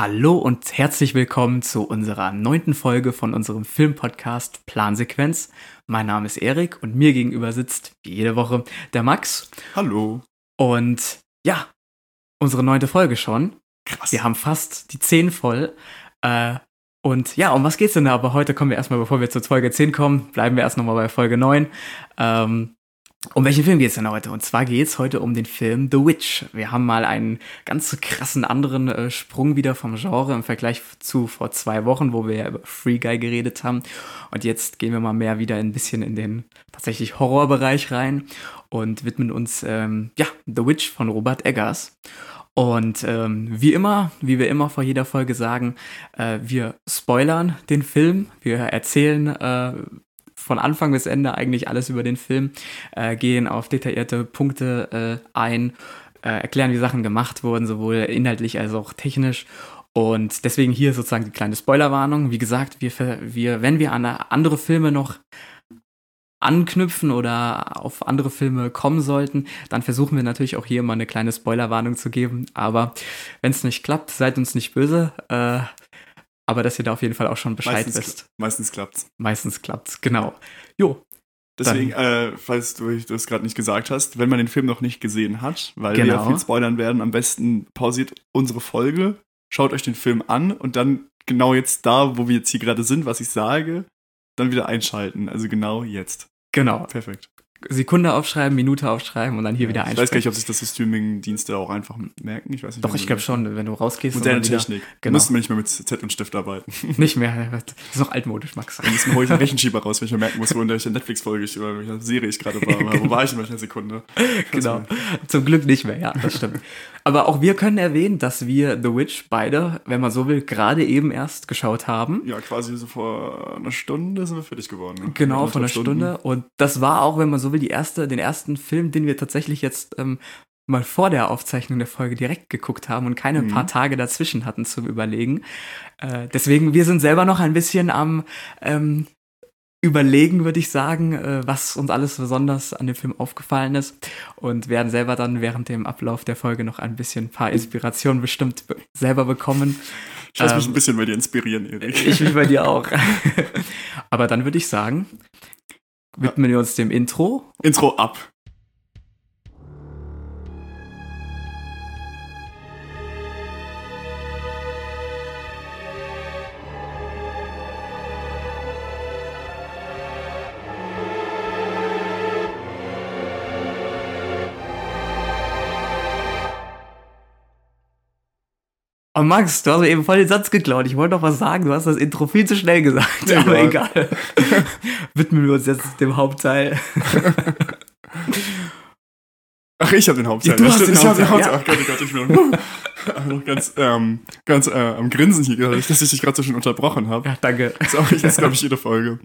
Hallo und herzlich willkommen zu unserer neunten Folge von unserem Filmpodcast Plansequenz. Mein Name ist Erik und mir gegenüber sitzt, wie jede Woche, der Max. Hallo. Und ja, unsere neunte Folge schon. Krass. Wir haben fast die zehn voll. Äh, und ja, um was geht's denn da? Aber heute kommen wir erstmal, bevor wir zur Folge 10 kommen, bleiben wir erst nochmal bei Folge 9. Ähm, um welchen Film geht's denn heute? Und zwar geht's heute um den Film The Witch. Wir haben mal einen ganz krassen anderen äh, Sprung wieder vom Genre im Vergleich zu vor zwei Wochen, wo wir ja über Free Guy geredet haben. Und jetzt gehen wir mal mehr wieder ein bisschen in den tatsächlich Horrorbereich rein und widmen uns, ähm, ja, The Witch von Robert Eggers. Und ähm, wie immer, wie wir immer vor jeder Folge sagen, äh, wir spoilern den Film, wir erzählen äh, von Anfang bis Ende eigentlich alles über den Film, äh, gehen auf detaillierte Punkte äh, ein, äh, erklären, wie Sachen gemacht wurden, sowohl inhaltlich als auch technisch. Und deswegen hier sozusagen die kleine Spoilerwarnung. Wie gesagt, wir, wir, wenn wir an andere Filme noch anknüpfen oder auf andere Filme kommen sollten, dann versuchen wir natürlich auch hier mal eine kleine Spoilerwarnung zu geben. Aber wenn es nicht klappt, seid uns nicht böse. Äh, aber dass ihr da auf jeden Fall auch schon Bescheid meistens, wisst. Meistens klappt's. Meistens klappt's, genau. Jo. Deswegen, äh, falls du das gerade nicht gesagt hast, wenn man den Film noch nicht gesehen hat, weil Genau. wir ja viel spoilern werden, am besten pausiert unsere Folge, schaut euch den Film an und dann genau jetzt da, wo wir jetzt hier gerade sind, was ich sage, dann wieder einschalten. Also genau jetzt. Genau. Perfekt. Sekunde aufschreiben, Minute aufschreiben und dann hier wieder ich weiß gar nicht, ob sich das die Streaming-Dienste auch einfach merken. Ich weiß nicht. Doch, ich glaube schon, wenn du rausgehst. und Moderne Technik. Genau. Genau. Müssen wir nicht mehr mit Zettel und Stift arbeiten. Nicht mehr. Das ist noch altmodisch, Max. Dann müssen wir hole ich einen Rechenschieber raus, wenn ich mir merken muss, wo in welcher Netflix-Folge ich oder welcher Serie ich gerade war. Aber Wo war ich in welcher Sekunde? genau. Zum Glück nicht mehr, ja, das stimmt. Aber auch wir können erwähnen, dass wir The Witch beide, wenn man so will, gerade eben erst geschaut haben. Ja, quasi so vor einer Stunde sind wir fertig geworden. Genau, von einer Stunden. Stunde. Und das war auch, wenn man so will, die erste, den ersten Film, den wir tatsächlich jetzt ähm, mal vor der Aufzeichnung der Folge direkt geguckt haben und keine Mhm. paar Tage dazwischen hatten zum Überlegen. Äh, deswegen, wir sind selber noch ein bisschen am ähm, Überlegen, würde ich sagen, äh, was uns alles besonders an dem Film aufgefallen ist. Und werden selber dann während dem Ablauf der Folge noch ein bisschen ein paar Inspirationen bestimmt be selber bekommen. Ich lasse mich Ähm, ein bisschen bei dir inspirieren, Erik. Ich mich bei dir auch. Aber dann würde ich sagen, widmen wir uns dem Intro. Intro ab. Oh Max, du hast mir eben voll den Satz geklaut. Ich wollte doch was sagen. Du hast das Intro viel zu schnell gesagt. Ja, aber egal. Widmen wir uns jetzt dem Hauptteil. Ach, ich habe den Hauptteil. Ja, du Ja, hast den ich habe den Hauptteil, Hauptteil. Ach Gott, oh Gott, ich bin noch, noch ganz, ähm, ganz äh, am Grinsen hier, dadurch, dass ich dich gerade so schön unterbrochen habe. Ja, danke. Das ist auch jetzt, glaube ich, jede Folge.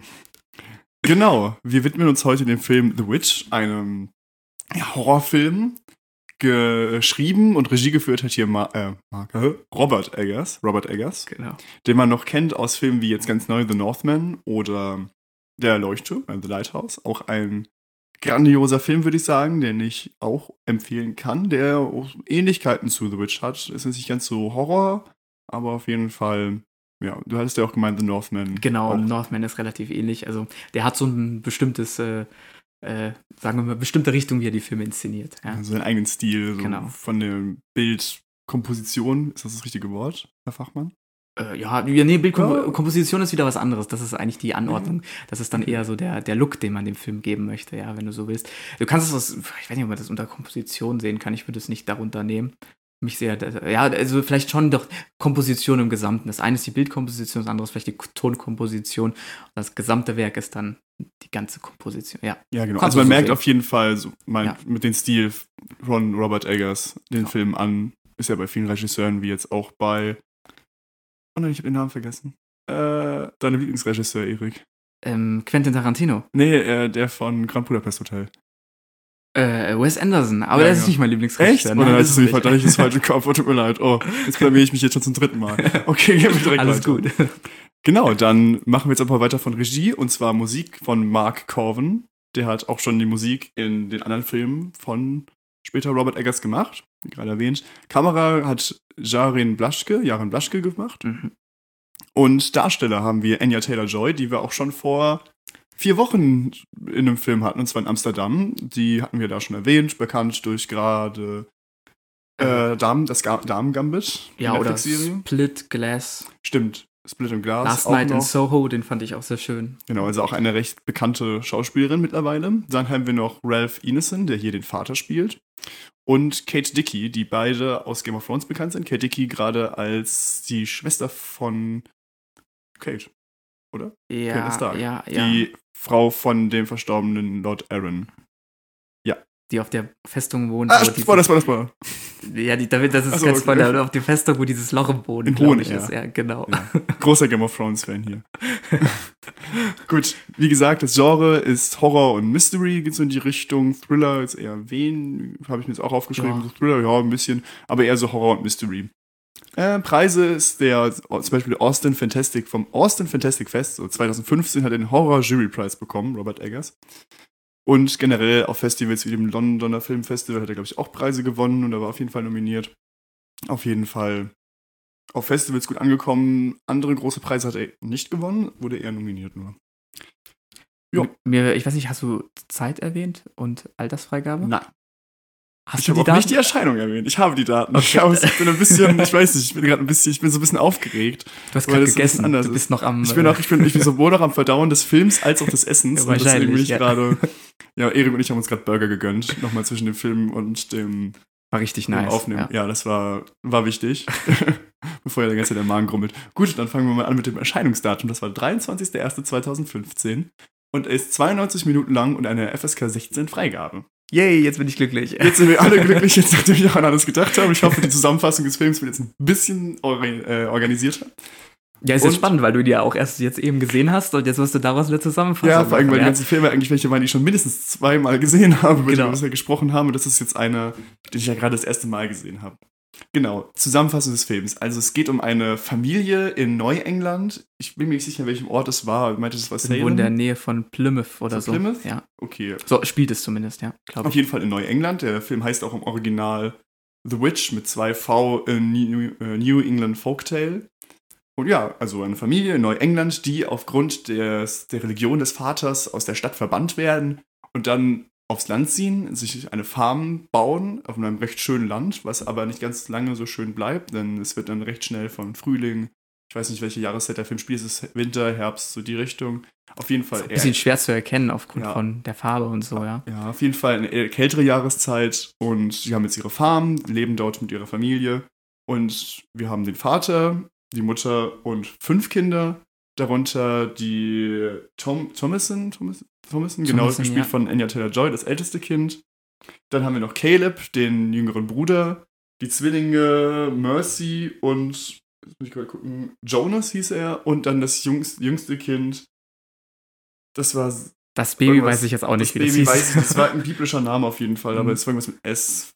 Genau, wir widmen uns heute dem Film The Witch, einem ja, Horrorfilm. Geschrieben und Regie geführt hat hier Ma äh, Mark, äh, Robert Eggers, Robert Eggers, Genau. den man noch kennt aus Filmen wie jetzt ganz neu The Northman oder Der Leuchtturm, äh, The Lighthouse. Auch ein grandioser Film, würde ich sagen, den ich auch empfehlen kann, der auch Ähnlichkeiten zu The Witch hat. Es ist nicht ganz so Horror, aber auf jeden Fall, ja, du hattest ja auch gemeint, The Northman. Genau, auch. Northman ist relativ ähnlich. Also, der hat so ein bestimmtes, äh, äh, sagen wir mal, bestimmte Richtung, wie er die Filme inszeniert. Ja. Ja, seinen eigenen Stil, so Genau. von der Bildkomposition, ist das das richtige Wort, Herr Fachmann? Äh, ja, nee, Bildkomposition ist wieder was anderes. Das ist eigentlich die Anordnung. Das ist dann eher so der, der Look, den man dem Film geben möchte, ja, wenn du so willst. Du kannst es, aus, ich weiß nicht, ob man das unter Komposition sehen kann. Ich würde es nicht darunter nehmen. Mich sehr, ja, also vielleicht schon doch Komposition im Gesamten. Das eine ist die Bildkomposition, das andere ist vielleicht die Tonkomposition. Das gesamte Werk ist dann die ganze Komposition, ja. Ja, genau. Kannst also man so merkt sehen. auf jeden Fall so, mein, Ja. mit dem Stil von Robert Eggers den Ja. Film an. Ist ja bei vielen Regisseuren, wie jetzt auch bei. Oh nein, ich habe den Namen vergessen. Äh, deinem Lieblingsregisseur, Erik. Ähm, Quentin Tarantino. Nee, äh, der von Grand Budapest Hotel. Äh, Wes Anderson, aber Ja, das ist ja. nicht mein Lieblingsregisseur. Oder Nein, ist das es ist nicht? Verdammt, ich das falsche Kopf. Oh, tut mir leid. Oh, jetzt blamier ich mich jetzt schon zum dritten Mal. Okay, gehen wir direkt Alles weiter. gut. Genau, dann machen wir jetzt aber weiter von Regie und zwar Musik von Mark Corvin. Der hat auch schon die Musik in den anderen Filmen von später Robert Eggers gemacht, wie gerade erwähnt. Kamera hat Jaren Blaschke, Jaren Blaschke gemacht. Mhm. Und Darsteller haben wir Anya Taylor-Joy, die wir auch schon vor vier Wochen in einem Film hatten, und zwar in Amsterdam. Die hatten wir da schon erwähnt, bekannt durch gerade äh, Damen, das Ga Damen-Gambit. Ja, oder Split, Glass. Stimmt. Split und Glass. Last Night in Soho, den fand ich auch sehr schön. Genau, also auch eine recht bekannte Schauspielerin mittlerweile. Dann haben wir noch Ralph Ineson, der hier den Vater spielt. Und Kate Dickey, die beide aus Game of Thrones bekannt sind. Kate Dickey gerade als die Schwester von Kate, oder? Ja, Kate Stark. ja, ja. Die Frau von dem verstorbenen Lord Aaron. die auf der Festung wohnt. Ah, Spoiler, Spoiler, Spoiler. ja, die, damit, das ist so, okay. Spoiler. Auf der Festung, wo dieses Loch im Boden In ich, ja. ist. Ja, genau. Ja. Großer Game of Thrones-Fan hier. Gut, wie gesagt, das Genre ist Horror und Mystery, geht so in die Richtung. Thriller ist eher wen, habe ich mir jetzt auch aufgeschrieben. Ja. So Thriller, ja, ein bisschen, aber eher so Horror und Mystery. Äh, Preise ist der, zum Beispiel Austin Fantastic vom Austin Fantastic Fest, so 2015 hat er den Horror Jury Prize bekommen, Robert Eggers. Und generell auf Festivals wie dem Londoner Film Festival hat er, glaube ich, auch Preise gewonnen und er war auf jeden Fall nominiert. Auf jeden Fall auf Festivals gut angekommen. Andere große Preise hat er nicht gewonnen, wurde eher nominiert nur. Ja. Mir, ich weiß nicht, hast du Zeit erwähnt und Altersfreigabe? Nein. Hast Ich du habe auch Daten? nicht die Erscheinung erwähnt. Ich habe die Daten. Ich, Okay. habe, ich bin ein bisschen, ich weiß nicht, ich bin gerade ein bisschen, ich bin so ein bisschen aufgeregt. du hast gerade gegessen. Du bist ist. noch am. Ich bin auch, ich bin, ich bin sowohl noch am Verdauen des Films als auch des Essens. Ja, und deswegen bin wahrscheinlich, ich ja. gerade, ja, Erik und ich haben uns gerade Burger gegönnt. Nochmal zwischen dem Film und dem, war richtig nice. Aufnehmen. Ja. Ja. das war, war wichtig. Bevor ja der ganze Zeit der Magen grummelt. Gut, dann fangen wir mal an mit dem Erscheinungsdatum. Das war 23.01.2015 und er ist 92 Minuten lang und eine FSK 16 Freigabe. Yay, jetzt bin ich glücklich. Jetzt sind wir alle glücklich, jetzt nachdem ich an alles gedacht habe. Ich hoffe, die Zusammenfassung des Films wird jetzt ein bisschen orga- äh, organisierter. Ja, ist jetzt Und- spannend, weil du die ja auch erst jetzt eben gesehen hast und jetzt wirst du daraus eine Zusammenfassung Ja, vor allem, weil machen, die ganzen Filme eigentlich welche waren, die ich schon mindestens zweimal gesehen habe, über die Genau. wir bisher gesprochen haben. Und das ist jetzt einer, den ich ja gerade das erste Mal gesehen habe. Genau, Zusammenfassung des Films. Also es geht um eine Familie in Neuengland. Ich bin mir nicht sicher, welchem Ort es war. Ich meinte, es war Irgendwo in der Nähe von Plymouth oder so. Plymouth? Ja. Okay, So spielt es zumindest, ja, Auf ich. jeden Fall in Neuengland. Der Film heißt auch im Original The Witch mit zwei V in New, äh, New England Folktale. Und ja, also eine Familie in Neuengland, die aufgrund des, der Religion des Vaters aus der Stadt verbannt werden und dann aufs Land ziehen, sich eine Farm bauen auf einem recht schönen Land, was aber nicht ganz lange so schön bleibt, denn es wird dann recht schnell von Frühling, ich weiß nicht, welche Jahreszeit der Film spielt, es ist Winter, Herbst, so die Richtung. Auf jeden Fall Ein bisschen schwer zu erkennen aufgrund Ja. von der Farbe und so, ja. ja, auf jeden Fall eine eher kältere Jahreszeit und sie haben jetzt ihre Farm, leben dort mit ihrer Familie und wir haben den Vater, die Mutter und fünf Kinder, darunter die Tom Thomason, Thomas, Thomason, genau, Thomason, gespielt ja. von Anya Taylor-Joy, das älteste Kind. Dann haben wir noch Caleb, den jüngeren Bruder, die Zwillinge Mercy und, jetzt muss ich gerade gucken, Jonas hieß er und dann das jüngst, jüngste Kind, das war Das Baby weiß ich jetzt auch das nicht, wie Baby das hieß. weiß ich, das war ein biblischer Name auf jeden Fall, aber Mhm. es war irgendwas mit S.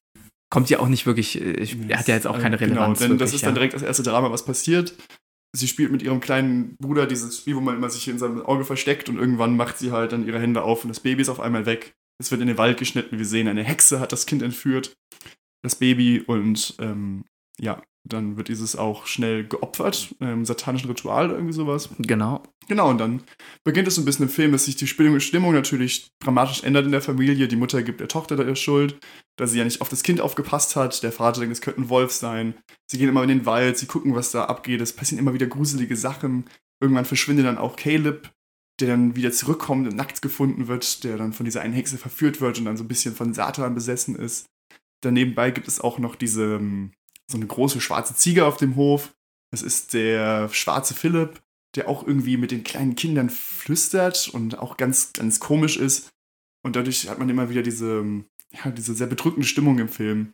Kommt ja auch nicht wirklich, äh, ich, er hat ja jetzt auch keine Genau, Relevanz. denn das wirklich, ist dann ja. direkt das erste Drama, was passiert. Sie spielt mit ihrem kleinen Bruder dieses Spiel, wo man immer sich in seinem Auge versteckt und irgendwann macht sie halt dann ihre Hände auf und das Baby ist auf einmal weg. Es wird in den Wald geschnitten. Wir sehen, eine Hexe hat das Kind entführt, das Baby und ähm, ja, dann wird dieses auch schnell geopfert, ähm, satanischen Ritual oder irgendwie sowas. Genau. Genau, und dann beginnt es so ein bisschen im Film, dass sich die Stimmung, natürlich dramatisch ändert in der Familie. Die Mutter gibt der Tochter da ihre Schuld, da sie ja nicht auf das Kind aufgepasst hat. Der Vater denkt, es könnte ein Wolf sein. Sie gehen immer in den Wald, sie gucken, was da abgeht. Es passieren immer wieder gruselige Sachen. Irgendwann verschwindet dann auch Caleb, der dann wieder zurückkommt und nackt gefunden wird, der dann von dieser einen Hexe verführt wird und dann so ein bisschen von Satan besessen ist. Danebenbei gibt es auch noch diese, ähm, so eine große schwarze Ziege auf dem Hof. Das ist der schwarze Philipp, der auch irgendwie mit den kleinen Kindern flüstert und auch ganz, ganz komisch ist. Und dadurch hat man immer wieder diese, ja, diese sehr bedrückende Stimmung im Film,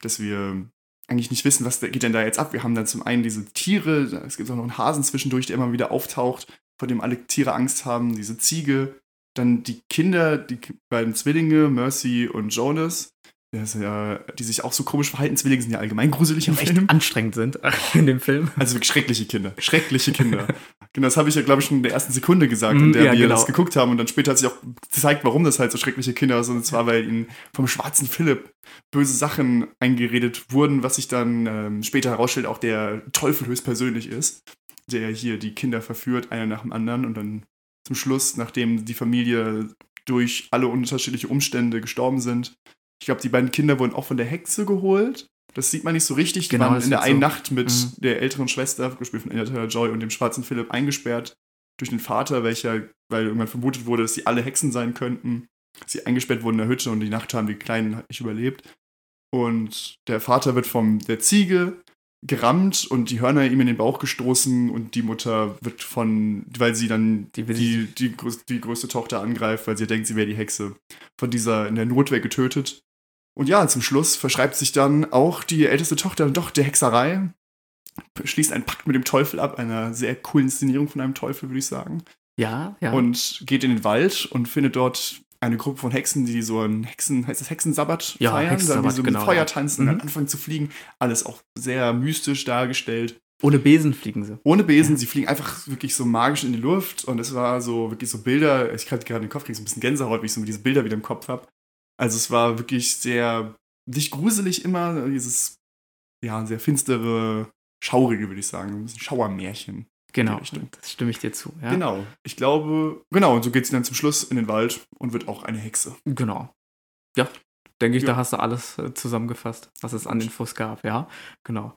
dass wir eigentlich nicht wissen, was geht denn da jetzt ab. Wir haben dann zum einen diese Tiere, es gibt auch noch einen Hasen zwischendurch, der immer wieder auftaucht, vor dem alle Tiere Angst haben, diese Ziege, dann die Kinder, die beiden Zwillinge, Mercy und Jonas, ja, die sich auch so komisch verhalten. Zwillinge sind ja allgemein gruselig auch echt Film. anstrengend sind in dem Film. Also wirklich schreckliche Kinder. Schreckliche Kinder. Genau, das habe ich ja, glaube ich, schon in der ersten Sekunde gesagt, in der ja, wir genau. das geguckt haben. Und dann später hat sich auch gezeigt, warum das halt so schreckliche Kinder sind. Und zwar, weil ihnen vom schwarzen Philipp böse Sachen eingeredet wurden, was sich dann ähm, später herausstellt, auch der Teufel höchstpersönlich ist, der hier die Kinder verführt, einer nach dem anderen. Und dann zum Schluss, nachdem die Familie durch alle unterschiedliche Umstände gestorben sind, ich glaube, die beiden Kinder wurden auch von der Hexe geholt. Das sieht man nicht so richtig. Die Genau, waren in der einen so. Nacht mit Mhm. der älteren Schwester, gespielt von Anya Taylor-Joy, und dem schwarzen Philipp eingesperrt durch den Vater, welcher, weil irgendwann vermutet wurde, dass sie alle Hexen sein könnten, sie eingesperrt wurden in der Hütte und die Nacht haben die Kleinen halt nicht überlebt. Und der Vater wird von der Ziege gerammt und die Hörner ihm in den Bauch gestoßen und die Mutter wird von, weil sie dann Die die, die, die größte Tochter angreift, weil sie denkt, sie wäre die Hexe, von dieser in der Notwehr getötet. Und ja, zum Schluss verschreibt sich dann auch die älteste Tochter doch der Hexerei, schließt einen Pakt mit dem Teufel ab, einer sehr coolen Inszenierung von einem Teufel, würde ich sagen Ja, ja. und geht in den Wald und findet dort eine Gruppe von Hexen, die so ein Hexen, heißt das Hexensabbat Ja, feiern, dann wie Hexensabbat, so genau, mit Feuer ja. tanzen und Mhm. dann anfangen zu fliegen. Alles auch sehr mystisch dargestellt. Ohne Besen fliegen sie. Ohne Besen, sie fliegen einfach wirklich so magisch in die Luft und es war so wirklich so Bilder, ich hatte gerade den Kopf, krieg so ein bisschen Gänsehaut, wie ich so diese Bilder wieder im Kopf habe. Also es war wirklich sehr, nicht gruselig immer, dieses, ja, sehr finstere, schaurige, würde ich sagen, ein bisschen Schauermärchen. Genau, das stimme ich dir zu. Ja? Genau. Ich glaube, genau, und so geht sie dann zum Schluss in den Wald und wird auch eine Hexe. Genau. Ja, denke ich, Ja. da hast du alles äh, zusammengefasst, was es an Infos gab. Ja, genau.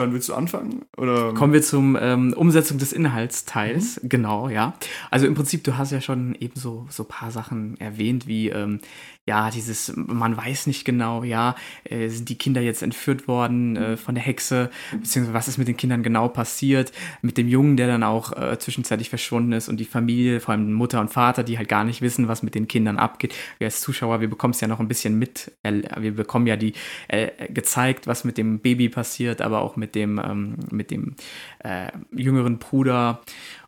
Dann willst du anfangen? Oder? Kommen wir zum ähm, Umsetzung des Inhaltsteils. Mhm. Genau, ja. Also im Prinzip, du hast ja schon eben so, so ein paar Sachen erwähnt, wie, ähm, ja, dieses, man weiß nicht genau, ja, äh, sind die Kinder jetzt entführt worden äh, von der Hexe, beziehungsweise was ist mit den Kindern genau passiert, mit dem Jungen, der dann auch äh, zwischenzeitlich verschwunden ist und die Familie, vor allem Mutter und Vater, die halt gar nicht wissen, was mit den Kindern abgeht. Wir als Zuschauer, wir bekommen es ja noch ein bisschen mit, äh, wir bekommen ja die äh, gezeigt, was mit dem Baby passiert, aber auch mit dem, ähm, mit dem äh, jüngeren Bruder.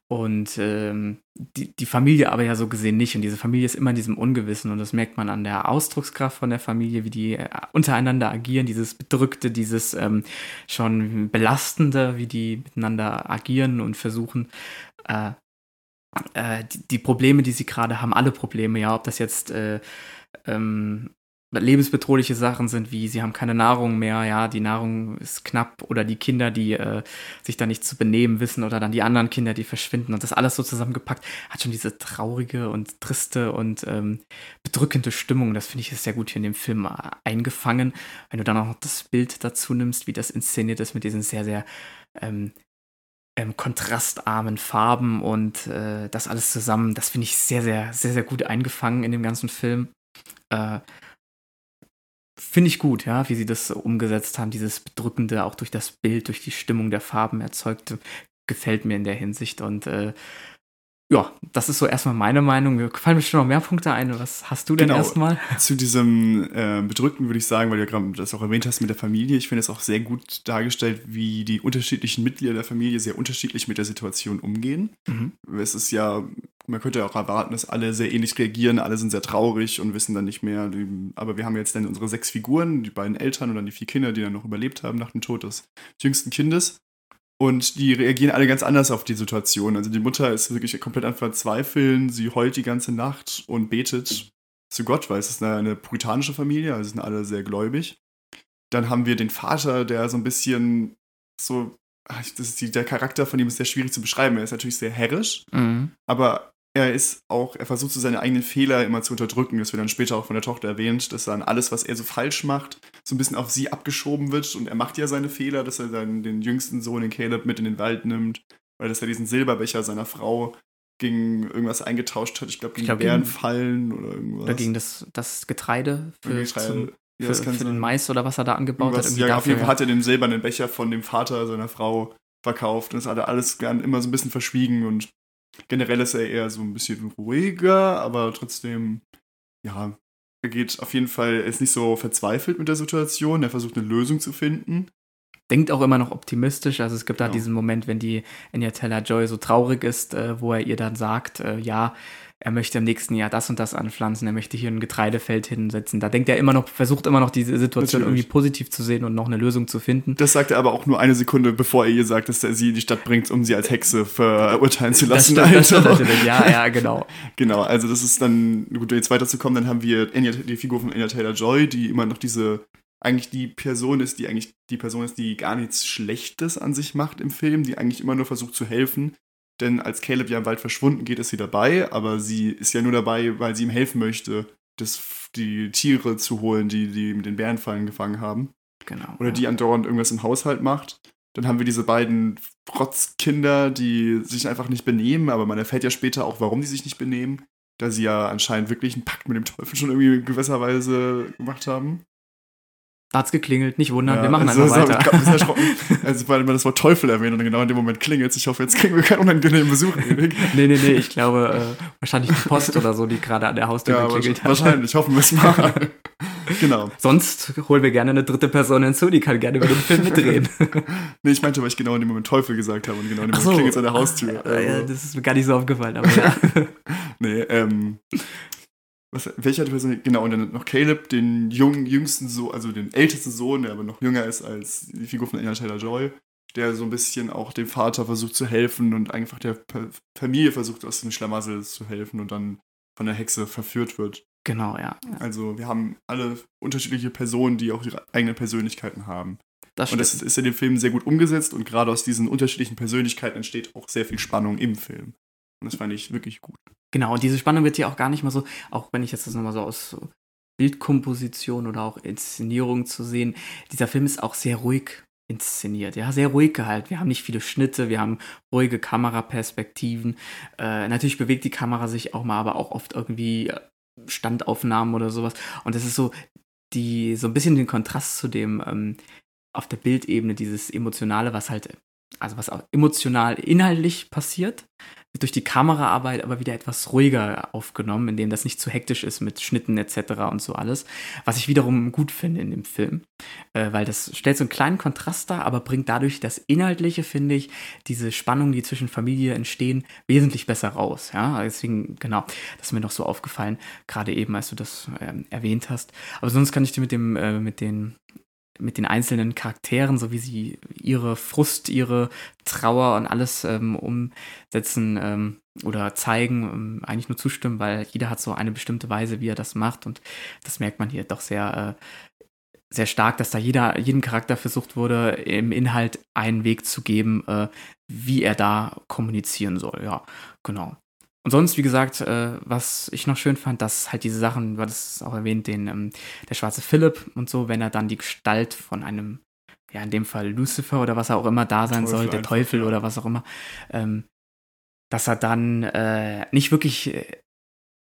Und ähm, die, die Familie aber ja so gesehen nicht. Und diese Familie ist immer in diesem Ungewissen. Und das merkt man an der Ausdruckskraft von der Familie, wie die äh, untereinander agieren, dieses Bedrückte, dieses ähm, schon Belastende, wie die miteinander agieren und versuchen, äh, äh, die, die Probleme, die sie gerade haben, alle Probleme, ja, ob das jetzt äh, ähm, lebensbedrohliche Sachen sind, wie sie haben keine Nahrung mehr, ja, die Nahrung ist knapp oder die Kinder, die äh, sich da nicht zu benehmen wissen oder dann die anderen Kinder, die verschwinden und das alles so zusammengepackt, hat schon diese traurige und triste und ähm, bedrückende Stimmung. Das finde ich ist sehr gut hier in dem Film äh, eingefangen. Wenn du dann auch noch das Bild dazu nimmst, wie das inszeniert ist mit diesen sehr, sehr ähm, ähm, kontrastarmen Farben und äh, das alles zusammen, das finde ich sehr, sehr, sehr, sehr gut eingefangen in dem ganzen Film. Äh, finde ich gut, ja, wie sie das umgesetzt haben, dieses Bedrückende auch durch das Bild, durch die Stimmung der Farben erzeugte, gefällt mir in der Hinsicht und äh, ja, das ist so erstmal meine Meinung. Mir fallen mir schon noch mehr Punkte ein. Was hast du denn Genau. erstmal? Zu diesem äh, Bedrückten würde ich sagen, weil du ja gerade das auch erwähnt hast mit der Familie. Ich finde es auch sehr gut dargestellt, wie die unterschiedlichen Mitglieder der Familie sehr unterschiedlich mit der Situation umgehen. Mhm. Es ist ja, man könnte ja auch erwarten, dass alle sehr ähnlich reagieren, alle sind sehr traurig und wissen dann nicht mehr. Aber wir haben jetzt dann unsere sechs Figuren, die beiden Eltern und dann die vier Kinder, die dann noch überlebt haben nach dem Tod des jüngsten Kindes. Und die reagieren alle ganz anders auf die Situation. Also die Mutter ist wirklich komplett am Verzweifeln. Sie heult die ganze Nacht und betet zu Gott, weil es ist eine, eine puritanische Familie, also sind alle sehr gläubig. Dann haben wir den Vater, der so ein bisschen so, ach, das ist die, der Charakter von ihm ist sehr schwierig zu beschreiben. Er ist natürlich sehr herrisch, Mhm. aber er ist auch, er versucht so seine eigenen Fehler immer zu unterdrücken. Das wird dann später auch von der Tochter erwähnt, dass dann alles, was er so falsch macht, so ein bisschen auf sie abgeschoben wird. Und er macht ja seine Fehler, dass er dann den jüngsten Sohn, den Caleb, mit in den Wald nimmt, weil dass er diesen Silberbecher seiner Frau gegen irgendwas eingetauscht hat. Ich glaube, gegen glaub, Bärenfallen oder irgendwas. Oder gegen das, das Getreide für, drei- zum, ja, für, das kann für den. Mais oder was er da angebaut hat. Ja, auf jeden dafür, Fall hat er den silbernen Becher von dem Vater seiner Frau verkauft. Und das hat er alles gern immer so ein bisschen verschwiegen und generell ist er eher so ein bisschen ruhiger, aber trotzdem, ja, er geht auf jeden Fall, er ist nicht so verzweifelt mit der Situation, er versucht eine Lösung zu finden. denkt auch immer noch optimistisch. Also es gibt da Genau. diesen Moment, wenn die Anya Taylor Joy so traurig ist, äh, wo er ihr dann sagt, äh, ja, er möchte im nächsten Jahr das und das anpflanzen, er möchte hier ein Getreidefeld hinsetzen. Da denkt er immer noch, versucht immer noch diese Situation Natürlich. irgendwie positiv zu sehen und noch eine Lösung zu finden. Das sagt er aber auch nur eine Sekunde, bevor er ihr sagt, dass er sie in die Stadt bringt, um sie als Hexe verurteilen zu Das lassen. stimmt, das stimmt natürlich. Ja, ja, genau. Genau, also das ist dann, gut, jetzt weiterzukommen, dann haben wir Anya, die Figur von Anya Taylor-Joy, die immer noch diese, eigentlich die Person ist, die eigentlich die Person ist, die gar nichts Schlechtes an sich macht im Film, die eigentlich immer nur versucht zu helfen. Denn als Caleb ja im Wald verschwunden geht, ist sie dabei, aber sie ist ja nur dabei, weil sie ihm helfen möchte, das, die Tiere zu holen, die die mit den Bärenfallen gefangen haben. genau Oder die andauernd irgendwas im Haushalt macht. Dann haben wir diese beiden Protzkinder, die sich einfach nicht benehmen, aber man erfährt ja später auch, warum die sich nicht benehmen, da sie ja anscheinend wirklich einen Pakt mit dem Teufel schon irgendwie in gewisser Weise gemacht haben. Da hat's geklingelt, nicht wundern, Ja, wir machen also, einfach hab Ich weiter. grad erschrocken, also, weil man das Wort Teufel erwähnt und genau in dem Moment klingelt Ich hoffe, jetzt kriegen wir keinen unangenehmen Besuch. Nee, nee, nee, ich glaube, äh, wahrscheinlich die Post oder so, die gerade an der Haustür ja, geklingelt wahrscheinlich, hat. wahrscheinlich, hoffen wir es mal. genau. Sonst holen wir gerne eine dritte Person hinzu, die kann gerne über den Film mitreden. Nee, ich meinte, weil ich genau in dem Moment Teufel gesagt habe und genau in dem Moment so. klingelt es an der Haustür. Ja, Also, das ist mir gar nicht so aufgefallen, aber ja. Nee, ähm. Was, welcher Person? Genau, und dann noch Caleb, den jungen, jüngsten Sohn, also den ältesten Sohn, der aber noch jünger ist als die Figur von Anya Taylor Joy, der so ein bisschen auch dem Vater versucht zu helfen und einfach der Familie versucht, aus dem Schlamassel zu helfen und dann von der Hexe verführt wird. genau, ja. ja. Also wir haben alle unterschiedliche Personen, die auch ihre eigenen Persönlichkeiten haben. Das Und das ist in dem Film sehr gut umgesetzt und gerade aus diesen unterschiedlichen Persönlichkeiten entsteht auch sehr viel Spannung im Film. Und das fand ich wirklich gut. Genau, und diese Spannung wird hier auch gar nicht mal so, auch wenn ich jetzt das nochmal so aus Bildkomposition oder auch Inszenierung zu sehen, dieser Film ist auch sehr ruhig inszeniert, ja, sehr ruhig gehalten. Wir haben nicht viele Schnitte, wir haben ruhige Kameraperspektiven. Äh, natürlich bewegt die Kamera sich auch mal, aber auch oft irgendwie äh, Standaufnahmen oder sowas. Und das ist so die, so ein bisschen den Kontrast zu dem ähm, auf der Bildebene, dieses Emotionale, was halt, also was auch emotional inhaltlich passiert, wird durch die Kameraarbeit aber wieder etwas ruhiger aufgenommen, indem das nicht zu hektisch ist mit Schnitten etc. und so alles. Was ich wiederum gut finde in dem Film, äh, weil das stellt so einen kleinen Kontrast dar, aber bringt dadurch das Inhaltliche, finde ich, diese Spannungen, die zwischen Familie entstehen, wesentlich besser raus. Ja, deswegen, genau, das ist mir noch so aufgefallen, gerade eben, als du das ähm, erwähnt hast. Aber sonst kann ich dir mit dem, äh, mit den mit den einzelnen Charakteren, so wie sie ihre Frust, ihre Trauer und alles ähm, umsetzen ähm, oder zeigen, ähm, eigentlich nur zustimmen, weil jeder hat so eine bestimmte Weise, wie er das macht und das merkt man hier doch sehr, äh, sehr stark, dass da jeder, jedem Charakter versucht wurde, im Inhalt einen Weg zu geben, äh, wie er da kommunizieren soll. Ja, genau. Und sonst, wie gesagt, äh, was ich noch schön fand, dass halt diese Sachen, du hattest es auch erwähnt, den, ähm, der schwarze Philipp und so, wenn er dann die Gestalt von einem, ja, in dem Fall Lucifer oder was er auch immer da sein Teufel soll, der Teufel oder was auch immer, ähm, dass er dann äh, nicht wirklich äh,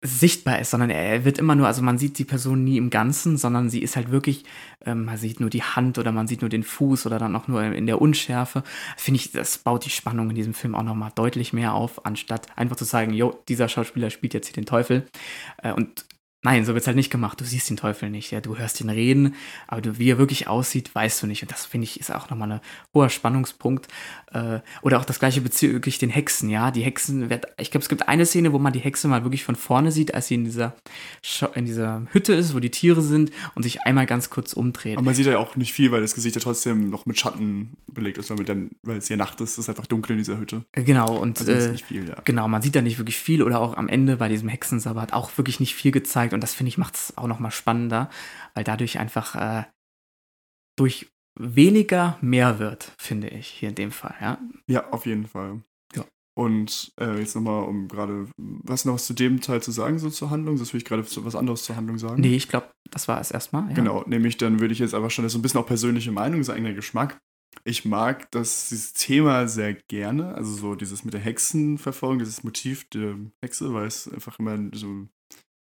sichtbar ist, sondern er wird immer nur, also man sieht die Person nie im Ganzen, sondern sie ist halt wirklich, ähm, man sieht nur die Hand oder man sieht nur den Fuß oder dann auch nur in der Unschärfe. Finde ich, das baut die Spannung in diesem Film auch nochmal deutlich mehr auf, anstatt einfach zu sagen, jo, dieser Schauspieler spielt jetzt hier den Teufel. Äh, und nein, so wird es halt nicht gemacht. Du siehst den Teufel nicht, ja, du hörst ihn reden, aber du, wie er wirklich aussieht, weißt du nicht. Und das finde ich ist auch nochmal ein hoher Spannungspunkt. Äh, oder auch das gleiche bezüglich den Hexen, ja. Die Hexen, ich glaube, es gibt eine Szene, wo man die Hexe mal wirklich von vorne sieht, als sie in dieser, in dieser Hütte ist, wo die Tiere sind und sich einmal ganz kurz umdreht. Aber man sieht ja auch nicht viel, weil das Gesicht ja trotzdem noch mit Schatten belegt ist, weil, dann, weil es ja Nacht ist, ist es einfach dunkel in dieser Hütte. Genau, und Also ist äh, nicht viel, ja. Genau, man sieht da nicht wirklich viel oder auch am Ende bei diesem Hexensabbat auch wirklich nicht viel gezeigt und das finde ich macht es auch nochmal spannender, weil dadurch einfach äh, durch weniger mehr wird, finde ich, hier in dem Fall, ja. Ja, auf jeden Fall. Ja. Und äh, jetzt nochmal, um gerade, was noch zu dem Teil zu sagen, so zur Handlung? Sonst will ich gerade was anderes zur Handlung sagen. Nee, ich glaube, das war es erstmal. Ja. Genau, nämlich dann würde ich jetzt aber schon so ein bisschen auch persönliche Meinung, sein eigener Geschmack. Ich mag das dieses Thema sehr gerne, also so dieses mit der Hexenverfolgung, dieses Motiv der Hexe, weil es einfach immer so,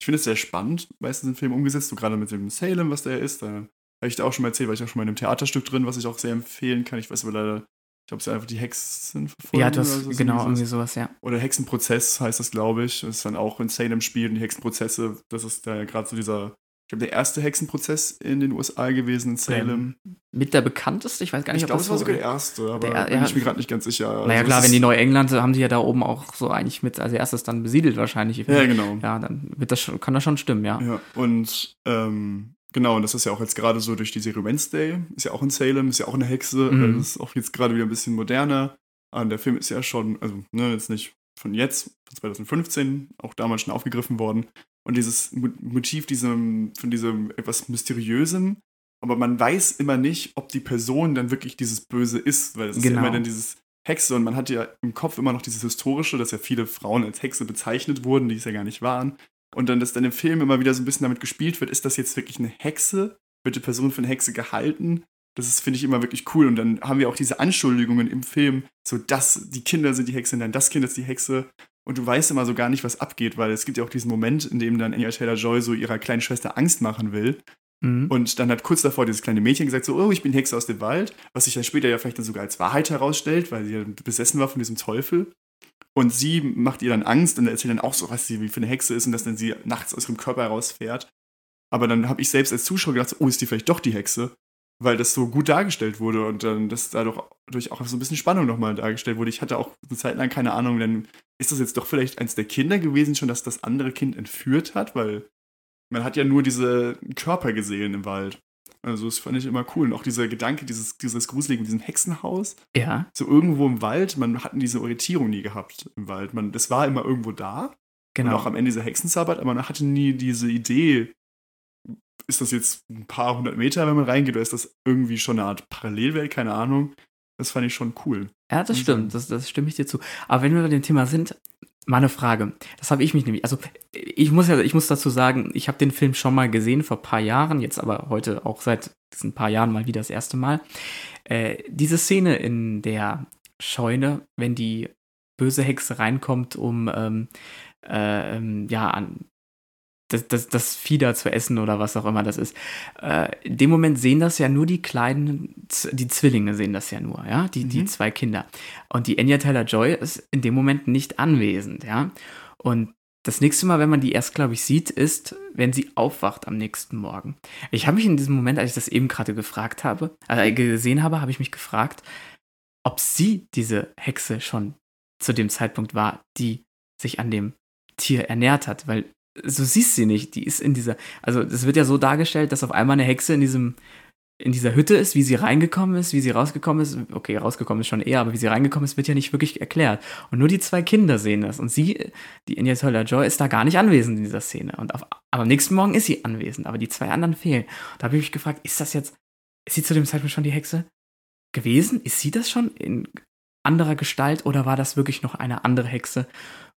ich finde es sehr spannend, meistens im Film umgesetzt, so gerade mit dem Salem, was der ist, da habe ich da auch schon mal erzählt, war ich auch schon mal in einem Theaterstück drin, was ich auch sehr empfehlen kann. Ich weiß aber leider, ich glaube, es ist einfach die Hexenverfolgung. Ja, das, oder so, genau, so irgendwie sowas, ja. oder Hexenprozess heißt das, glaube ich. Das ist dann auch in Salem spielt und die Hexenprozesse, das ist da gerade so dieser glaube, der erste Hexenprozess in den USA gewesen, in Salem. Ähm, mit der bekannteste? Ich weiß gar nicht, ich glaube, das es war so- sogar der erste, aber Der- bin ja. ich mir gerade nicht ganz sicher. Naja, Also, klar, wenn die Neuengland haben sie ja da oben auch so eigentlich mit als erstes dann besiedelt wahrscheinlich. Ja, genau. Ja, dann wird das schon, kann das schon stimmen, ja. Ja, und ähm, genau, und das ist ja auch jetzt gerade so durch die Serie Wednesday, ist ja auch in Salem, ist ja auch eine Hexe, Mhm. das ist auch jetzt gerade wieder ein bisschen moderner. Und der Film ist ja schon, also ne, jetzt nicht von jetzt, von 2015, auch damals schon aufgegriffen worden. Und dieses Mo- Motiv diesem, von diesem etwas Mysteriösem, aber man weiß immer nicht, ob die Person dann wirklich dieses Böse ist, weil es ist ja Genau. immer dann dieses Hexe und man hat ja im Kopf immer noch dieses Historische, dass ja viele Frauen als Hexe bezeichnet wurden, die es ja gar nicht waren. Und dann, dass dann im Film immer wieder so ein bisschen damit gespielt wird, ist das jetzt wirklich eine Hexe? Wird die Person für eine Hexe gehalten? Das ist, finde ich, immer wirklich cool. Und dann haben wir auch diese Anschuldigungen im Film, so dass die Kinder sind die Hexe, nein, das Kind ist die Hexe. Und du weißt immer so gar nicht, was abgeht, weil es gibt ja auch diesen Moment, in dem dann Anya Taylor-Joy so ihrer kleinen Schwester Angst machen will. Mhm. Und dann hat kurz davor dieses kleine Mädchen gesagt, so, oh, ich bin Hexe aus dem Wald, was sich dann später ja vielleicht dann sogar als Wahrheit herausstellt, weil sie ja besessen war von diesem Teufel. Und sie macht ihr dann Angst und erzählt dann auch so, was sie wie für eine Hexe ist und dass dann sie nachts aus ihrem Körper herausfährt. Aber dann habe ich selbst als Zuschauer gedacht, so, oh, ist die vielleicht doch die Hexe? Weil das so gut dargestellt wurde und dann das dadurch durch auch so ein bisschen Spannung nochmal dargestellt wurde. Ich hatte auch eine Zeit lang keine Ahnung, dann ist das jetzt doch vielleicht eins der Kinder gewesen, schon, dass das andere Kind entführt hat, weil man hat ja nur diese Körper gesehen im Wald. Also das fand ich immer cool. Und auch dieser Gedanke, dieses, dieses Gruselige mit diesem Hexenhaus, ja. so irgendwo im Wald, man hatten diese Orientierung nie gehabt im Wald. Man, das war immer irgendwo da. Und Genau. auch am Ende dieser Hexensabbat, aber man hatte nie diese Idee, ist das jetzt ein paar hundert Meter, wenn man reingeht, oder ist das irgendwie schon eine Art Parallelwelt, keine Ahnung. Das fand ich schon cool. Ja, das stimmt, das, das stimme ich dir zu. Aber wenn wir bei dem Thema sind, mal eine Frage. Das habe ich mich nämlich, also ich muss ja, ich muss dazu sagen, ich habe den Film schon mal gesehen vor ein paar Jahren, jetzt aber heute auch seit diesen paar Jahren mal wieder das erste Mal. Äh, diese Szene in der Scheune, wenn die böse Hexe reinkommt, um ähm, äh, ähm, ja an das, das, das Vieh da zu essen oder was auch immer das ist. Äh, in dem Moment sehen das ja nur die kleinen, die Zwillinge sehen das ja nur, ja, die, die Mhm. zwei Kinder. Und die Anya Taylor-Joy ist in dem Moment nicht anwesend, ja. Und das nächste Mal, wenn man die erst, glaube ich, sieht, ist, wenn sie aufwacht am nächsten Morgen. Ich habe mich in diesem Moment, als ich das eben gerade gefragt habe, äh, gesehen habe, habe ich mich gefragt, ob sie diese Hexe schon zu dem Zeitpunkt war, die sich an dem Tier ernährt hat, weil so siehst sie nicht. Die ist in dieser, also es wird ja so dargestellt, dass auf einmal eine Hexe in diesem, in dieser Hütte ist, wie sie reingekommen ist, wie sie rausgekommen ist. Okay, rausgekommen ist schon eher, aber wie sie reingekommen ist, wird ja nicht wirklich erklärt. Und nur die zwei Kinder sehen das. Und sie, die Anya Taylor-Joy, ist da gar nicht anwesend in dieser Szene. Und auf, aber am nächsten Morgen ist sie anwesend, aber die zwei anderen fehlen. Da habe ich mich gefragt, ist das jetzt, ist sie zu dem Zeitpunkt schon die Hexe gewesen? Ist sie das schon in anderer Gestalt oder war das wirklich noch eine andere Hexe?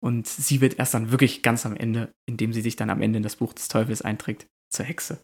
Und sie wird erst dann wirklich ganz am Ende, indem sie sich dann am Ende in das Buch des Teufels einträgt, zur Hexe.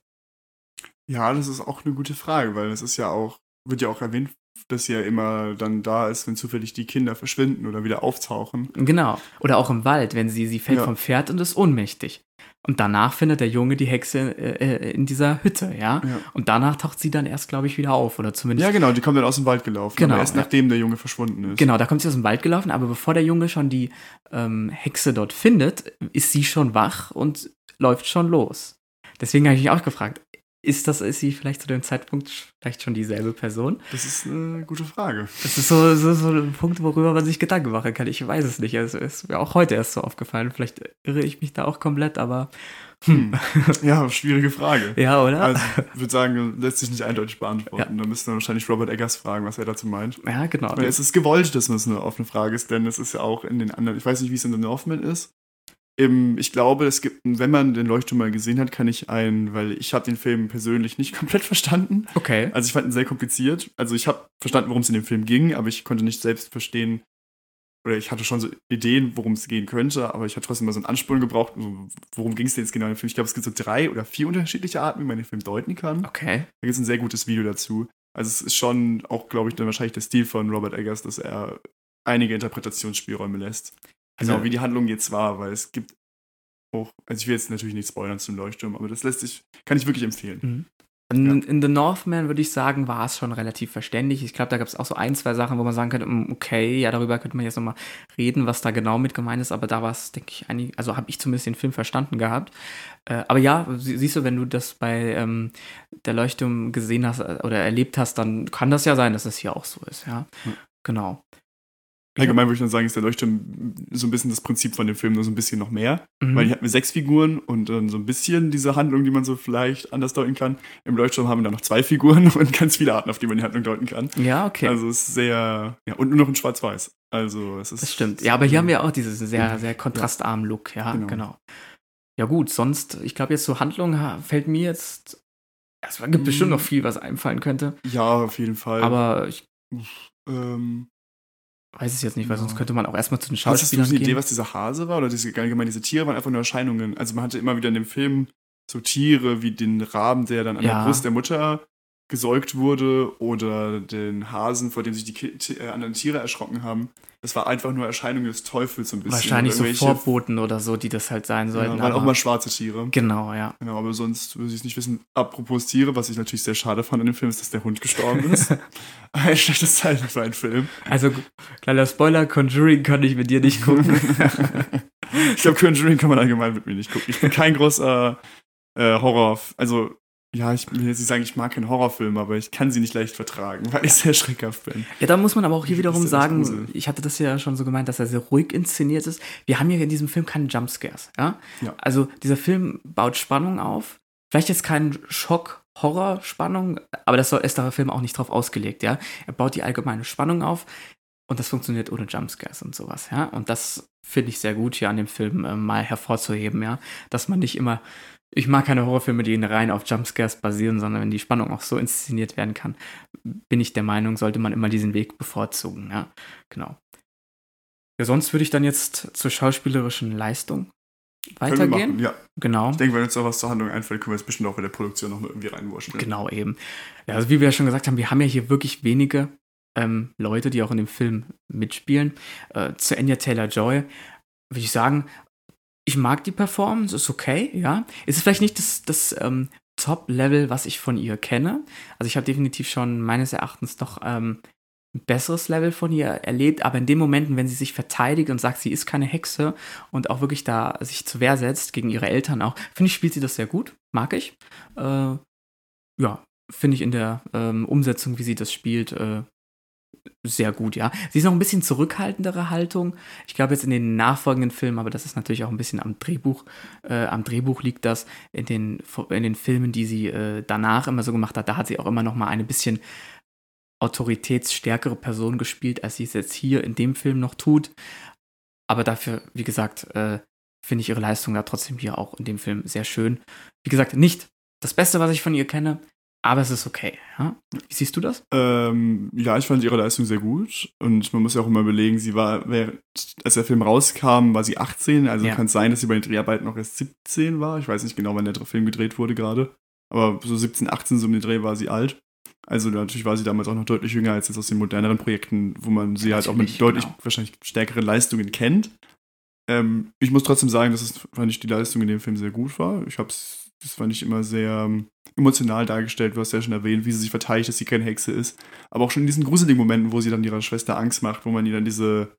Ja, das ist auch eine gute Frage, weil es ist ja auch, wird ja auch erwähnt, dass sie ja immer dann da ist, wenn zufällig die Kinder verschwinden oder wieder auftauchen. Genau. Oder auch im Wald, wenn sie, sie fällt Ja. vom Pferd und ist ohnmächtig. Und danach findet der Junge die Hexe äh, äh, in dieser Hütte, ja? Ja. Und danach taucht sie dann erst, glaube ich, wieder auf. Oder zumindest. Ja, genau, die kommt dann aus dem Wald gelaufen. Genau, erst ja. nachdem der Junge verschwunden ist. Genau, da kommt sie aus dem Wald gelaufen, aber bevor der Junge schon die ähm, Hexe dort findet, ist sie schon wach und läuft schon los. Deswegen habe ich mich auch gefragt, ist das, ist sie vielleicht zu dem Zeitpunkt vielleicht schon dieselbe Person? Das ist eine gute Frage. Das ist so, so, so ein Punkt, worüber man sich Gedanken machen kann. Ich weiß es nicht. Es ist mir auch heute erst so aufgefallen. Vielleicht irre ich mich da auch komplett, aber hm. Ja, schwierige Frage. ja, oder? Also, ich würde sagen, lässt sich nicht eindeutig beantworten. Da müssten wir wahrscheinlich Robert Eggers fragen, was er dazu meint. ja, genau. Weil es ist gewollt, dass es eine offene Frage ist, denn es ist ja auch in den anderen, ich weiß nicht, wie es in The Northman ist. Im, ich glaube, es gibt, wenn man den Leuchtturm mal gesehen hat, kann ich einen, weil ich habe den Film persönlich nicht komplett verstanden. Okay. Also ich fand ihn sehr kompliziert. Also ich habe verstanden, worum es in dem Film ging, aber ich konnte nicht selbst verstehen, oder ich hatte schon so Ideen, worum es gehen könnte, aber ich hatte trotzdem mal so einen Ansporn gebraucht, worum ging es denn jetzt genau in dem Film. Ich glaube, es gibt so drei oder vier unterschiedliche Arten, wie man den Film deuten kann. Okay. Da gibt es ein sehr gutes Video dazu. Also es ist schon auch, glaube ich, dann wahrscheinlich der Stil von Robert Eggers, dass er einige Interpretationsspielräume lässt. Also- Genau, wie die Handlung jetzt war, weil es gibt auch, also ich will jetzt natürlich nicht spoilern zum Leuchtturm, aber das lässt sich, kann ich wirklich empfehlen. Mhm. In, in The Northman würde ich sagen, war es schon relativ verständlich. Ich glaube, da gab es auch so ein, zwei Sachen, wo man sagen könnte, mm, okay, ja, darüber könnte man jetzt nochmal reden, was da genau mit gemeint ist, aber da war es, denke ich, einig, also habe ich zumindest den Film verstanden gehabt. Äh, aber ja, sie, siehst du, wenn du das bei ähm, der Leuchtturm gesehen hast äh, oder erlebt hast, dann kann das ja sein, dass es hier auch so ist, ja. Hm. Genau. Allgemein würde ich dann sagen, ist der Leuchtturm so ein bisschen das Prinzip von dem Film, nur so ein bisschen noch mehr. Mhm. Weil hier hatten wir sechs Figuren und dann so ein bisschen diese Handlung, die man so vielleicht anders deuten kann. Im Leuchtturm haben wir dann noch zwei Figuren und ganz viele Arten, auf die man die Handlung deuten kann. Ja, okay. Also es ist sehr, ja, und nur noch in Schwarz-Weiß. Also es ist. das stimmt. Ja, aber hier haben wir auch diesen sehr, sehr kontrastarmen Look, ja, Genau. genau. Ja, gut, sonst, ich glaube, jetzt zur Handlung ha- fällt mir jetzt. Es gibt bestimmt Mm. noch viel, was einfallen könnte. Ja, auf jeden Fall. Aber ich ähm, weiß es jetzt nicht, weil sonst könnte man auch erstmal zu den Hast du Schauspielern eine gehen. Idee, was dieser Hase war? Oder diese, allgemein diese Tiere waren einfach nur Erscheinungen. Also man hatte immer wieder in dem Film so Tiere wie den Raben, der dann an Ja. der Brust der Mutter gesäugt wurde, oder den Hasen, vor dem sich die äh, anderen Tiere erschrocken haben. Das war einfach nur Erscheinungen des Teufels so ein bisschen. Wahrscheinlich so Vorboten oder so, die das halt sein sollten. Ja, waren auch mal schwarze Tiere. Genau, ja. Genau, aber sonst würde ich es nicht wissen. Apropos Tiere, was ich natürlich sehr schade fand an dem Film, ist, dass der Hund gestorben ist. Ein schlechtes Zeichen für einen Film. Also, kleiner Spoiler, Conjuring kann ich mit dir nicht gucken. ich glaube, Conjuring kann man allgemein mit mir nicht gucken. Ich bin kein großer äh, Horror. Also, ja, ich will jetzt nicht sagen, ich mag keinen Horrorfilm, aber ich kann sie nicht leicht vertragen, weil ich sehr schreckhaft bin. Ja, da muss man aber auch hier wiederum ja sagen, Grusel. ich hatte das ja schon so gemeint, dass er sehr ruhig inszeniert ist. Wir haben hier in diesem Film keine Jumpscares, ja? Ja. Also dieser Film baut Spannung auf. Vielleicht jetzt kein Schock, Horror, Spannung, aber das soll, ist der Film auch nicht drauf ausgelegt, ja? Er baut die allgemeine Spannung auf und das funktioniert ohne Jumpscares und sowas, ja? Und das finde ich sehr gut hier an dem Film äh, mal hervorzuheben, ja? Dass man nicht immer ich mag keine Horrorfilme, die rein auf Jumpscares basieren, sondern wenn die Spannung auch so inszeniert werden kann, bin ich der Meinung, sollte man immer diesen Weg bevorzugen. Ja, genau. Ja, sonst würde ich dann jetzt zur schauspielerischen Leistung Können wir weitergehen. machen, ja. Genau. Ich denke, wenn uns noch was zur Handlung einfällt, können wir es bestimmt auch bei der Produktion noch mal irgendwie reinwurschen. Genau eben. Ja, also wie wir ja schon gesagt haben, wir haben ja hier wirklich wenige ähm, Leute, die auch in dem Film mitspielen. Äh, zu Anya Taylor-Joy würde ich sagen, ich mag die Performance, ist okay, ja. Es ist vielleicht nicht das, das ähm, Top-Level, was ich von ihr kenne. Also ich habe definitiv schon meines Erachtens doch ähm, ein besseres Level von ihr erlebt, aber in den Momenten, wenn sie sich verteidigt und sagt, sie ist keine Hexe und auch wirklich da sich zur Wehr setzt, gegen ihre Eltern auch, finde ich, spielt sie das sehr gut, mag ich. Äh, ja, finde ich in der ähm, Umsetzung, wie sie das spielt, äh, sehr gut, ja. Sie ist noch ein bisschen zurückhaltendere Haltung. Ich glaube jetzt in den nachfolgenden Filmen, aber das ist natürlich auch ein bisschen am Drehbuch. Äh, am Drehbuch liegt das in den, in den Filmen, die sie äh, danach immer so gemacht hat. Da hat sie auch immer noch mal eine bisschen autoritätsstärkere Person gespielt, als sie es jetzt hier in dem Film noch tut. Aber dafür, wie gesagt, äh, finde ich ihre Leistung da trotzdem hier auch in dem Film sehr schön. Wie gesagt, nicht das Beste, was ich von ihr kenne, aber es ist okay. Ja? Wie siehst du das? Ähm, ja, ich fand ihre Leistung sehr gut. Und man muss ja auch immer überlegen, sie war, als der Film rauskam, war sie 18. Also Ja. kann es sein, dass sie bei den Dreharbeiten noch erst 17 war. Ich weiß nicht genau, wann der Film gedreht wurde gerade. Aber so 17, 18 so um den Dreh war sie alt. Also natürlich war sie damals auch noch deutlich jünger als jetzt aus den moderneren Projekten, wo man sie halt auch mit Natürlich, deutlich genau. wahrscheinlich stärkeren Leistungen kennt. Ähm, ich muss trotzdem sagen, dass es, fand ich, die Leistung in dem Film sehr gut war. Ich hab's, das fand ich immer sehr ähm, emotional dargestellt. Du hast ja schon erwähnt, wie sie sich verteidigt, dass sie keine Hexe ist. Aber auch schon in diesen gruseligen Momenten, wo sie dann ihrer Schwester Angst macht, wo man ihr dann diese,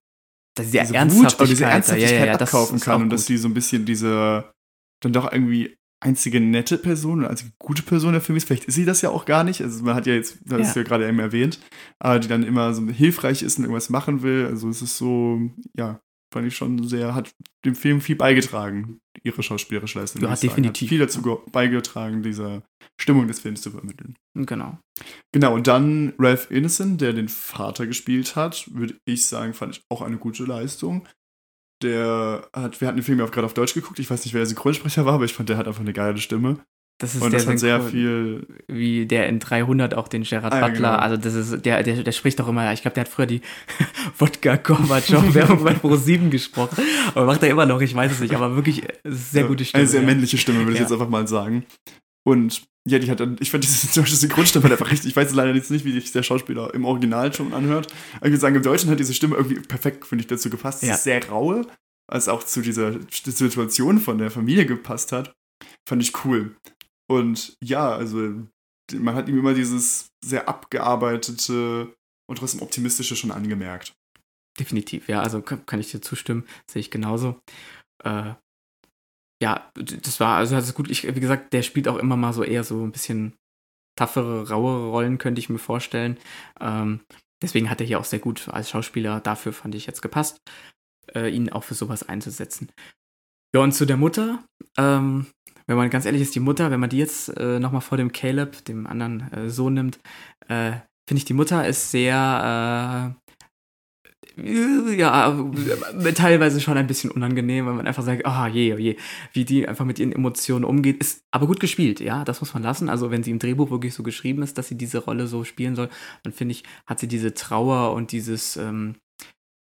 Diese diese Ernsthaftigkeit, Wut, diese Ernsthaftigkeit ja, ja, ja, abkaufen kann und dass sie so ein bisschen diese dann doch irgendwie einzige nette Person oder einzige gute Person der Film ist. Vielleicht ist sie das ja auch gar nicht. Also man hat ja jetzt, das ist ja gerade eben erwähnt, aber die dann immer so hilfreich ist und irgendwas machen will. Also es ist so, ja, fand ich schon sehr, hat dem Film viel beigetragen, ihre schauspielerische Leistung. Ja, definitiv. Hat viel dazu ge- beigetragen, dieser Stimmung des Films zu vermitteln. Genau. Genau, und dann Ralph Innocent, der den Vater gespielt hat, würde ich sagen, fand ich auch eine gute Leistung. Der hat, wir hatten den Film ja auch gerade auf Deutsch geguckt, ich weiß nicht, wer der Synchronsprecher war, aber ich fand, der hat einfach eine geile Stimme. Das ist und der das hat sehr viel, wie der in 300 auch den Gerard Ah, ja, Butler, genau. also das ist, der, der, der spricht doch immer, ich glaube, der hat früher die Wodka Gorbatschow-Werbung bei Pro7 gesprochen, aber macht er immer noch, ich weiß es nicht, aber wirklich sehr gute Stimme. eine sehr ja. männliche Stimme, würde ich Ja. jetzt einfach mal sagen. Und ja, die hat dann, ich fand diese deutsche Synchronstimme halt einfach richtig, ich weiß leider jetzt nicht, wie sich der Schauspieler im Original schon anhört, aber ich würde sagen, im Deutschen hat diese Stimme irgendwie perfekt, finde ich, dazu gepasst. Ja. Sehr raue, als auch zu dieser Situation von der Familie gepasst hat. Fand ich cool. Und ja, also man hat ihm immer dieses sehr abgearbeitete und trotzdem optimistische schon angemerkt. Definitiv, ja, also kann, ich dir zustimmen, sehe ich genauso. Äh, ja, das war, also das ist gut, ich, wie gesagt, der spielt auch immer mal so eher so ein bisschen toughere, rauere Rollen, könnte ich mir vorstellen. Ähm, deswegen hat er hier auch sehr gut als Schauspieler, dafür fand ich jetzt gepasst, äh, ihn auch für sowas einzusetzen. Ja, und zu der Mutter, ähm, wenn man ganz ehrlich ist, die Mutter, wenn man die jetzt äh, nochmal vor dem Caleb, dem anderen äh, Sohn nimmt, äh, finde ich, die Mutter ist sehr, äh, ja, teilweise schon ein bisschen unangenehm, weil man einfach sagt, ah, oh, je, oh je, wie die einfach mit ihren Emotionen umgeht, ist aber gut gespielt, ja, das muss man lassen. Also wenn sie im Drehbuch wirklich so geschrieben ist, dass sie diese Rolle so spielen soll, dann finde ich, hat sie diese Trauer und dieses ähm,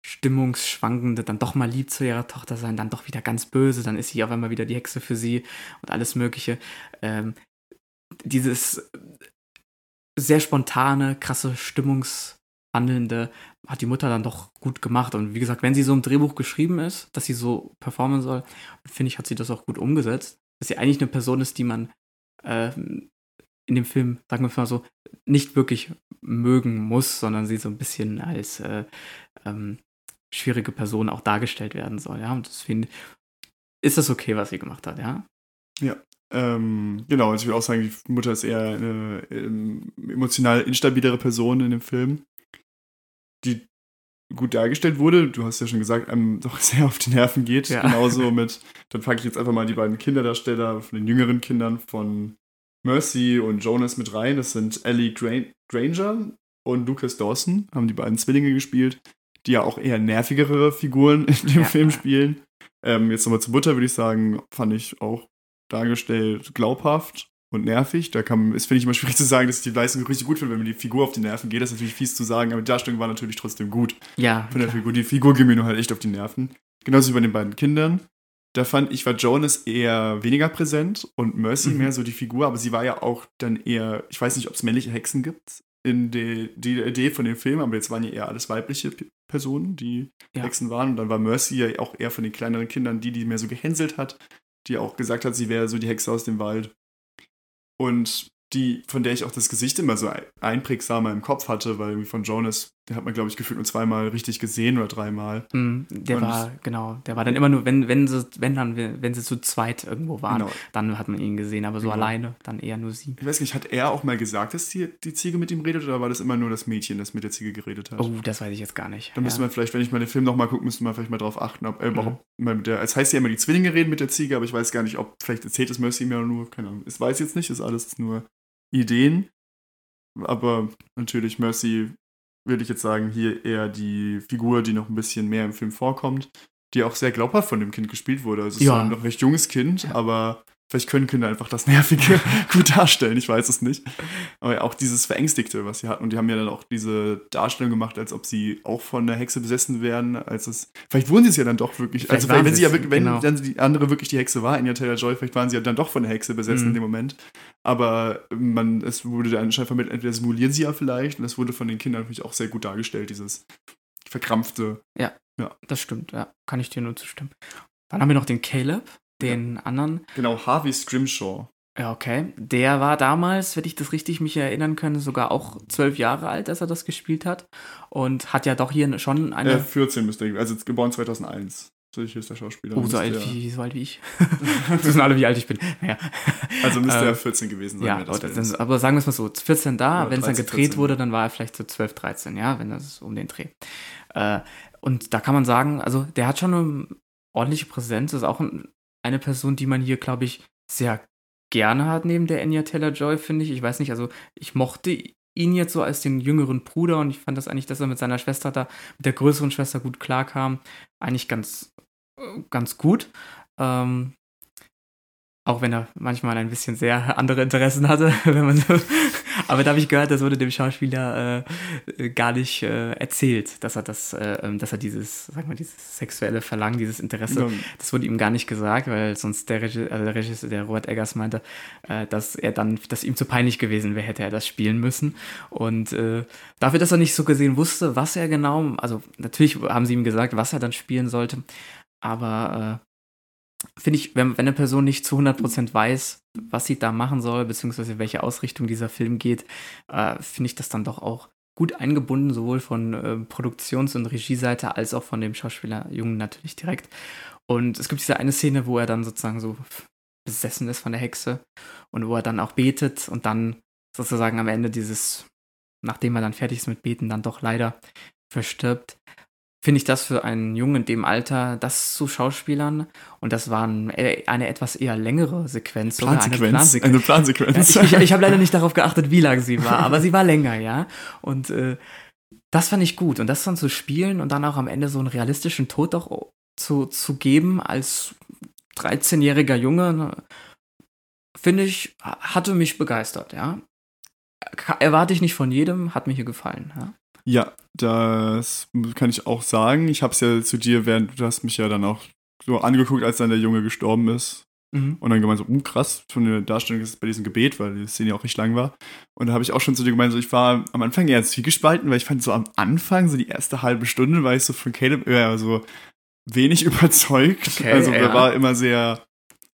stimmungsschwankende, dann doch mal lieb zu ihrer Tochter sein, dann doch wieder ganz böse, dann ist sie auf einmal wieder die Hexe für sie und alles Mögliche. Ähm, dieses sehr spontane, krasse, stimmungshandelnde hat die Mutter dann doch gut gemacht. Und wie gesagt, wenn sie so im Drehbuch geschrieben ist, dass sie so performen soll, finde ich, hat sie das auch gut umgesetzt. Dass sie eigentlich eine Person ist, die man äh, in dem Film, sagen wir mal so, nicht wirklich mögen muss, sondern sie so ein bisschen als äh, ähm, schwierige Person auch dargestellt werden soll. Ja, und deswegen ist das okay, was sie gemacht hat, ja. Ja, ähm, genau, also ich würde auch sagen, die Mutter ist eher eine ähm, emotional instabilere Person in dem Film die gut dargestellt wurde. Du hast ja schon gesagt, einem doch sehr auf die Nerven geht. Ja. Genauso mit, dann packe ich jetzt einfach mal die beiden Kinderdarsteller von den jüngeren Kindern von Mercy und Jonas mit rein. Das sind Ellie Granger und Lucas Dawson, haben die beiden Zwillinge gespielt, die ja auch eher nervigere Figuren in dem ja. Film spielen. Ähm, jetzt nochmal zur Mutter, würde ich sagen, fand ich auch dargestellt glaubhaft und nervig. Da kann, ist, finde ich, immer schwierig zu sagen, dass ich die Leistung richtig gut finde, wenn mir die Figur auf die Nerven geht. Das ist natürlich fies zu sagen, aber die Darstellung war natürlich trotzdem gut. Ja. Von der Figur. Die Figur ging mir nur halt echt auf die Nerven. Genauso wie bei den beiden Kindern. Da fand ich, war Jonas eher weniger präsent und Mercy mhm. mehr so die Figur, aber sie war ja auch dann eher, ich weiß nicht, ob es männliche Hexen gibt in der die Idee von dem Film, aber jetzt waren ja eher alles weibliche Personen, die ja. Hexen waren. Und dann war Mercy ja auch eher von den kleineren Kindern die, die mehr so gehänselt hat, die auch gesagt hat, sie wäre so die Hexe aus dem Wald und die, von der ich auch das Gesicht immer so einprägsamer im Kopf hatte, weil irgendwie von Jonas, der hat man, glaube ich, gefühlt nur zweimal richtig gesehen oder dreimal. Mm, der und war, genau, der war dann immer nur, wenn, wenn sie, wenn dann, wenn sie zu zweit irgendwo waren, genau. dann hat man ihn gesehen, aber so genau. alleine dann eher nur sie. Ich weiß nicht, hat er auch mal gesagt, dass die, die Ziege mit ihm redet oder war das immer nur das Mädchen, das mit der Ziege geredet hat? Oh, das weiß ich jetzt gar nicht. Da ja. müsste man vielleicht, wenn ich mal den Film nochmal gucke, müsste man vielleicht mal drauf achten, ob er mhm. überhaupt mal mit der, es heißt ja immer, die Zwillinge reden mit der Ziege, aber ich weiß gar nicht, ob, vielleicht erzählt es Mercy mir nur, keine Ahnung, ich weiß jetzt nicht, ist alles nur Ideen. Aber natürlich Mercy würde ich jetzt sagen, hier eher die Figur, die noch ein bisschen mehr im Film vorkommt, die auch sehr glaubhaft von dem Kind gespielt wurde. Also es ja. ist ein noch recht junges Kind, aber Vielleicht können Kinder einfach das Nervige gut darstellen, ich weiß es nicht. Aber auch dieses Verängstigte, was sie hatten. Und die haben ja dann auch diese Darstellung gemacht, als ob sie auch von der Hexe besessen wären. Als es, vielleicht wurden sie es ja dann doch wirklich. Vielleicht also, wenn sie ja wirklich, wenn genau. dann die andere wirklich die Hexe war, in Taylor Joy, vielleicht waren sie ja dann doch von der Hexe besessen mhm. in dem Moment. Aber man, es wurde dann anscheinend vermittelt, entweder simulieren sie ja vielleicht. Und es wurde von den Kindern natürlich auch sehr gut dargestellt, dieses verkrampfte. Ja, ja. das stimmt, ja. Kann ich dir nur zustimmen. Dann haben wir noch den Caleb den ja. anderen. Genau, Harvey Scrimshaw. Ja, okay. Der war damals, wenn ich das richtig mich erinnern kann, sogar auch zwölf Jahre alt, als er das gespielt hat. Und hat ja doch hier schon eine. Äh, 14 müsste ich, also geboren 2001. So ist der Schauspieler. Oh, so alt, wie, so alt wie ich. das wissen alle, wie alt ich bin. Naja. Also müsste ähm, er 14 gewesen sein. Ja, das aber sagen wir es mal so, 14 da, wenn es dann gedreht 14. wurde, dann war er vielleicht so 12, 13, ja, wenn das um den Dreh. Äh, und da kann man sagen, also der hat schon eine ordentliche Präsenz, ist auch ein eine Person, die man hier, glaube ich, sehr gerne hat neben der Anya Taylor-Joy, finde ich. Ich weiß nicht, also ich mochte ihn jetzt so als den jüngeren Bruder und ich fand das eigentlich, dass er mit seiner Schwester da, mit der größeren Schwester gut klarkam, eigentlich ganz, äh, ganz gut. Ähm, auch wenn er manchmal ein bisschen sehr andere Interessen hatte, wenn man so. Aber da habe ich gehört, das wurde dem Schauspieler äh, äh, gar nicht äh, erzählt, dass er das, äh, ähm, dass er dieses, sag mal, dieses sexuelle Verlangen, dieses Interesse, ja. das wurde ihm gar nicht gesagt, weil sonst der Regisseur, also der, Regisseur der Robert Eggers meinte, äh, dass er dann, dass ihm zu peinlich gewesen wäre, hätte er das spielen müssen. Und äh, dafür, dass er nicht so gesehen wusste, was er genau, also natürlich haben sie ihm gesagt, was er dann spielen sollte, aber finde ich, wenn, wenn eine Person nicht zu 100% weiß, was sie da machen soll, beziehungsweise welche Ausrichtung dieser Film geht, äh, finde ich das dann doch auch gut eingebunden, sowohl von äh, Produktions- und Regieseite als auch von dem Schauspieler Jungen natürlich direkt. Und es gibt diese eine Szene, wo er dann sozusagen so besessen ist von der Hexe und wo er dann auch betet und dann sozusagen am Ende dieses, nachdem er dann fertig ist mit Beten, dann doch leider verstirbt finde ich das für einen Jungen in dem Alter, das zu Schauspielern, und das war äh, eine etwas eher längere Sequenz, sogar eine Plansequenz. Eine Plansequenz. Ich, ich, ich habe leider nicht darauf geachtet, wie lang sie war, aber sie war länger, ja. Und äh, das fand ich gut. Und das dann zu spielen und dann auch am Ende so einen realistischen Tod auch zu, zu geben als 13-jähriger Junge, ne, finde ich, hatte mich begeistert, ja. Erwarte ich nicht von jedem, hat mir hier gefallen, ja. Ja, das kann ich auch sagen. Ich habe es ja zu dir, während du hast mich ja dann auch so angeguckt, als dann der Junge gestorben ist. Mhm. Und dann gemeint so, uh, krass, von der Darstellung ist es bei diesem Gebet, weil die Szene ja auch recht lang war. Und da habe ich auch schon zu dir gemeint, so ich war am Anfang eher zwiegespalten, weil ich fand so am Anfang, so die erste halbe Stunde, war ich so von Caleb eher so wenig überzeugt. Okay, also ja. er war immer sehr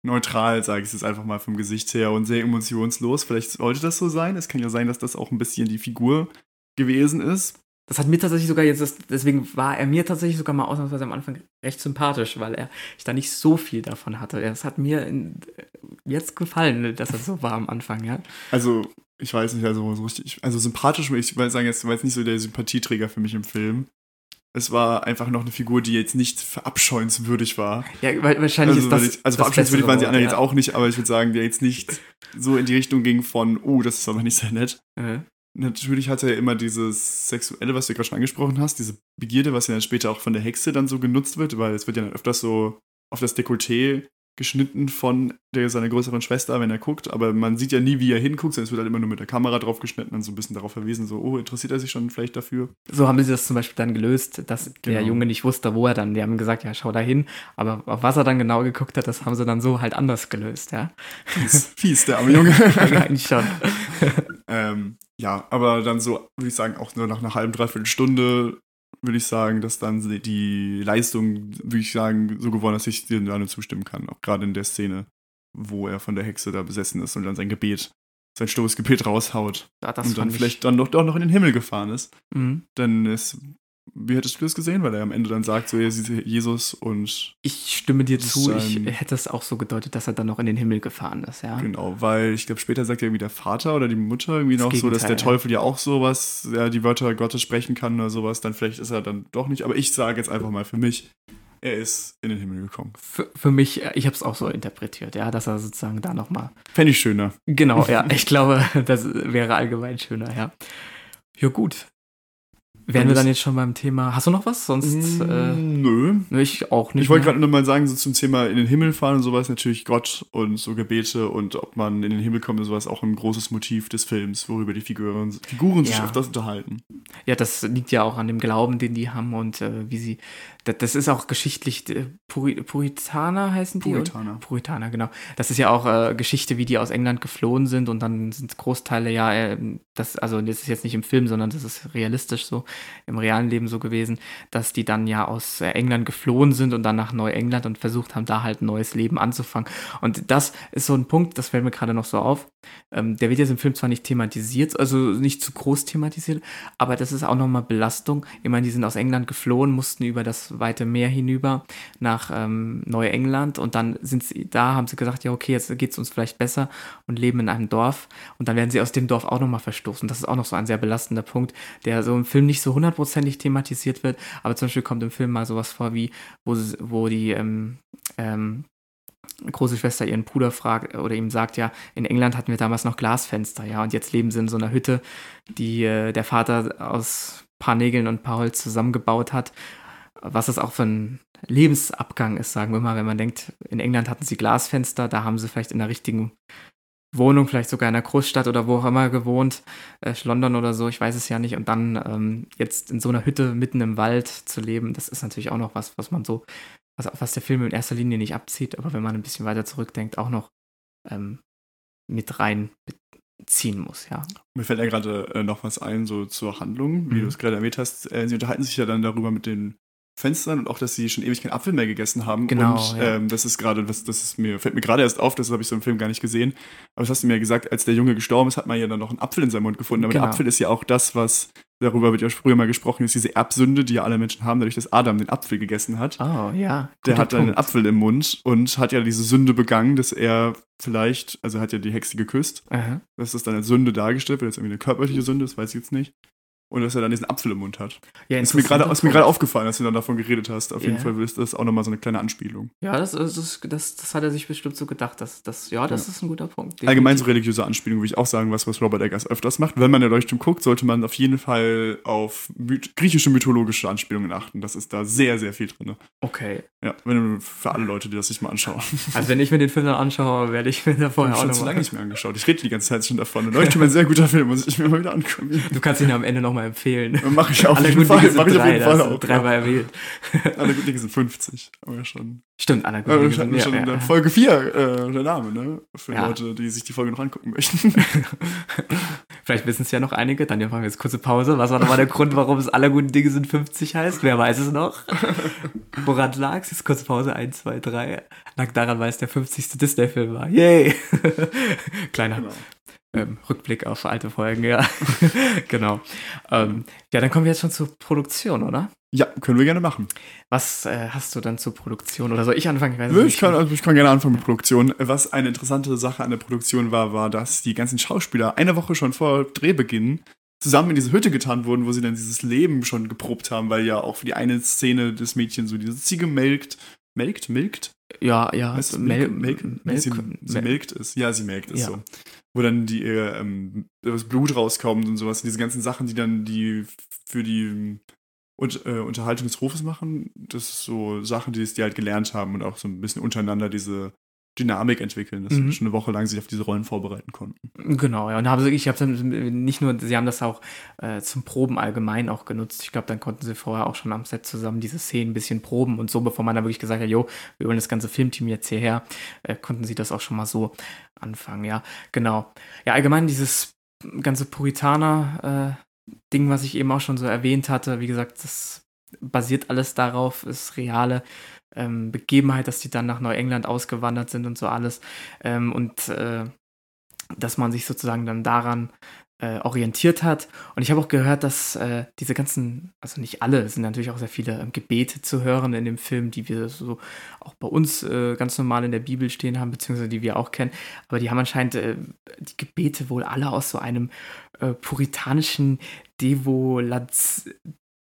neutral, sage ich es jetzt einfach mal vom Gesicht her und sehr emotionslos. Vielleicht sollte das so sein. Es kann ja sein, dass das auch ein bisschen die Figur gewesen ist. Das hat mir tatsächlich sogar jetzt, deswegen war er mir tatsächlich sogar mal ausnahmsweise am Anfang recht sympathisch, weil er ich da nicht so viel davon hatte. Es hat mir in, jetzt gefallen, dass er so war am Anfang, ja. Also, ich weiß nicht, also so richtig, also sympathisch, ich will sagen, jetzt war jetzt nicht so der Sympathieträger für mich im Film. Es war einfach noch eine Figur, die jetzt nicht verabscheuenswürdig war. Ja, wahrscheinlich also, ist das. Ich, also verabscheuenswürdig waren sie anderen ja. jetzt auch nicht, aber ich würde sagen, der jetzt nicht so in die Richtung ging von, oh, das ist aber nicht sehr nett. Mhm natürlich hat er ja immer dieses Sexuelle, was du gerade schon angesprochen hast, diese Begierde, was ja dann später auch von der Hexe dann so genutzt wird, weil es wird ja dann öfters so auf das Dekolleté geschnitten von der, seiner größeren Schwester, wenn er guckt, aber man sieht ja nie, wie er hinguckt, sondern es wird halt immer nur mit der Kamera drauf geschnitten und so ein bisschen darauf verwiesen, so, oh, interessiert er sich schon vielleicht dafür? So haben sie das zum Beispiel dann gelöst, dass genau. der Junge nicht wusste, wo er dann, die haben gesagt, ja, schau da hin, aber auf was er dann genau geguckt hat, das haben sie dann so halt anders gelöst, ja. Fies, fies der arme Junge. Eigentlich schon. ähm, ja, aber dann so, würde ich sagen, auch nur nach einer halben, dreiviertel Stunde würde ich sagen, dass dann die Leistung, würde ich sagen, so geworden ist, dass ich dir da nur zustimmen kann. Auch gerade in der Szene, wo er von der Hexe da besessen ist und dann sein Gebet, sein stummes Gebet raushaut. Ja, und dann vielleicht dann doch, doch noch in den Himmel gefahren ist. Mhm. Dann ist wie hättest du das gesehen? Weil er am Ende dann sagt, so, Jesus und. Ich stimme dir zu, ich hätte es auch so gedeutet, dass er dann noch in den Himmel gefahren ist, ja. Genau, weil ich glaube, später sagt ja irgendwie der Vater oder die Mutter irgendwie das noch Gegenteil, so, dass der Teufel ja auch sowas, ja, die Wörter Gottes sprechen kann oder sowas, dann vielleicht ist er dann doch nicht. Aber ich sage jetzt einfach mal für mich, er ist in den Himmel gekommen. Für, für mich, ich habe es auch so interpretiert, ja, dass er sozusagen da nochmal. Fände ich schöner. Genau, ja, ich glaube, das wäre allgemein schöner, ja. Ja, gut. Wären wir dann jetzt schon beim Thema. Hast du noch was? Sonst. Mm, äh, nö. Ich auch nicht. Ich wollte gerade nur mal sagen, so zum Thema in den Himmel fahren und sowas, natürlich Gott und so Gebete und ob man in den Himmel kommt und sowas, auch ein großes Motiv des Films, worüber die Figuren, Figuren ja. sich öfters unterhalten. Ja, das liegt ja auch an dem Glauben, den die haben und äh, wie sie das ist auch geschichtlich, äh, Puritaner heißen die? Puritaner. Puritaner, genau. Das ist ja auch äh, Geschichte, wie die aus England geflohen sind und dann sind Großteile ja, äh, das, also das ist jetzt nicht im Film, sondern das ist realistisch so, im realen Leben so gewesen, dass die dann ja aus äh, England geflohen sind und dann nach Neuengland und versucht haben, da halt ein neues Leben anzufangen. Und das ist so ein Punkt, das fällt mir gerade noch so auf. Ähm, der wird jetzt im Film zwar nicht thematisiert, also nicht zu groß thematisiert, aber das ist auch nochmal Belastung. Ich meine, die sind aus England geflohen, mussten über das weite Meer hinüber nach ähm, Neuengland und dann sind sie da, haben sie gesagt, ja, okay, jetzt geht es uns vielleicht besser und leben in einem Dorf und dann werden sie aus dem Dorf auch nochmal verstoßen. Das ist auch noch so ein sehr belastender Punkt, der so im Film nicht so hundertprozentig thematisiert wird, aber zum Beispiel kommt im Film mal sowas vor wie, wo, wo die ähm, ähm, große Schwester ihren Bruder fragt oder ihm sagt, ja, in England hatten wir damals noch Glasfenster, ja, und jetzt leben sie in so einer Hütte, die äh, der Vater aus paar Nägeln und ein paar Holz zusammengebaut hat was das auch für ein Lebensabgang ist, sagen wir mal, wenn man denkt, in England hatten sie Glasfenster, da haben sie vielleicht in der richtigen Wohnung, vielleicht sogar in einer Großstadt oder wo auch immer gewohnt, äh, London oder so, ich weiß es ja nicht. Und dann ähm, jetzt in so einer Hütte mitten im Wald zu leben, das ist natürlich auch noch was, was man so, was, was der Film in erster Linie nicht abzieht, aber wenn man ein bisschen weiter zurückdenkt, auch noch ähm, mit rein ziehen muss, ja. Mir fällt ja gerade äh, noch was ein, so zur Handlung, wie mhm. du es gerade erwähnt hast. Äh, sie unterhalten sich ja dann darüber mit den Fenstern und auch, dass sie schon ewig keinen Apfel mehr gegessen haben. Genau, Und ja. ähm, das ist gerade, das, das ist mir, fällt mir gerade erst auf, das habe ich so im Film gar nicht gesehen. Aber das hast du mir ja gesagt, als der Junge gestorben ist, hat man ja dann noch einen Apfel in seinem Mund gefunden. Aber Genau. der Apfel ist ja auch das, was, darüber wird ja früher mal gesprochen, ist diese Erbsünde, die ja alle Menschen haben, dadurch, dass Adam den Apfel gegessen hat. Oh, ja. Der hat dann einen. Apfel im Mund und hat ja diese Sünde begangen, dass er vielleicht, also hat ja die Hexe geküsst, Aha. dass das dann als Sünde dargestellt wird, jetzt irgendwie eine körperliche Sünde, das weiß ich jetzt nicht. Und dass er dann diesen Apfel im Mund hat. Ja, Ist mir gerade interessanter ist mir gerade Punkt. aufgefallen, als du dann davon geredet hast. Auf jeden Ja. Fall ist das auch nochmal so eine kleine Anspielung. Ja, das, das, das, das hat er sich bestimmt so gedacht. Das, das, ja, das Ja. ist ein guter Punkt. Allgemein so Definitiv. religiöse Anspielung würde ich auch sagen, was, was Robert Eggers öfters macht. Wenn man der Leuchtturm guckt, sollte man auf jeden Fall auf myth griechische mythologische Anspielungen achten. Das ist da sehr, sehr viel drin. Okay. Ja, wenn für alle Leute, die das sich mal anschauen. Also, wenn ich mir den Film dann anschaue, werde ich mir da Ich vorher habe auch schon noch zu mal- lange nicht mehr angeschaut. Ich rede die ganze Zeit schon davon. Der Leuchtturm ist ein sehr guter Film, muss ich mir mal wieder angucken. Du kannst ihn am Ende nochmal empfehlen. Mache ich auf Alle jeden Fall. Mach ich auf drei, jeden da Fall auch. dreimal erwähnt. Alle guten Dinge sind 50. Aber schon. Stimmt, alle guten Dinge sind schon ja, in ja. der Folge 4 äh, der Name, ne? Für Ja. Leute, die sich die Folge noch angucken möchten. Vielleicht wissen es ja noch einige, dann machen wir jetzt kurze Pause. Was war nochmal der Grund, warum es alle guten Dinge sind 50 heißt? Wer weiß es noch? Woran lag es? Jetzt kurze Pause, 1, 2, 3. Lag daran, weil es der 50. Disney-Film war. Yay! Kleiner Genau. Ähm, Rückblick auf alte Folgen, ja. genau. Ähm, ja, dann kommen wir jetzt schon zur Produktion, oder? Ja, können wir gerne machen. Was äh, hast du dann zur Produktion? Oder soll ich anfangen? Ich weiß nicht. Ich kann, also ich kann gerne anfangen mit Produktion. Was eine interessante Sache an der Produktion war, war, dass die ganzen Schauspieler eine Woche schon vor Drehbeginn zusammen in diese Hütte getan wurden, wo sie dann dieses Leben schon geprobt haben, weil ja auch für die eine Szene des Mädchen so diese Ziege melkt. Melkt? Milkt? ja, ja. Weißt du, Mel- milk, milk, Melk- sie, sie Mel- milkt es. Ja, sie melkt es Ja. so. Wo dann die, äh, ähm, das Blut rauskommt und sowas. Diese ganzen Sachen, die dann die für die ähm, und, äh, Unterhaltung des Hofes machen, das ist so Sachen, die, die halt gelernt haben und auch so ein bisschen untereinander diese Dynamik entwickeln, dass Mhm. sie schon eine Woche lang sich auf diese Rollen vorbereiten konnten. Genau, ja. Und haben sie, ich habe nicht nur, sie haben das auch äh, zum Proben allgemein auch genutzt. Ich glaube, dann konnten sie vorher auch schon am Set zusammen diese Szenen ein bisschen proben und so, bevor man dann wirklich gesagt hat, jo, wir holen das ganze Filmteam jetzt hierher, äh, konnten sie das auch schon mal so anfangen, ja. Genau. Ja, allgemein dieses ganze Puritaner-Ding, was ich eben auch schon so erwähnt hatte, wie gesagt, das basiert alles darauf, ist reale ähm, Begebenheit, dass die dann nach Neuengland ausgewandert sind und so alles. Ähm, und äh, dass man sich sozusagen dann daran äh, orientiert hat. Und ich habe auch gehört, dass äh, diese ganzen, also nicht alle, es sind natürlich auch sehr viele ähm, Gebete zu hören in dem Film, die wir so auch bei uns äh, ganz normal in der Bibel stehen haben, beziehungsweise die wir auch kennen. Aber die haben anscheinend äh, die Gebete wohl alle aus so einem äh, puritanischen Devolaz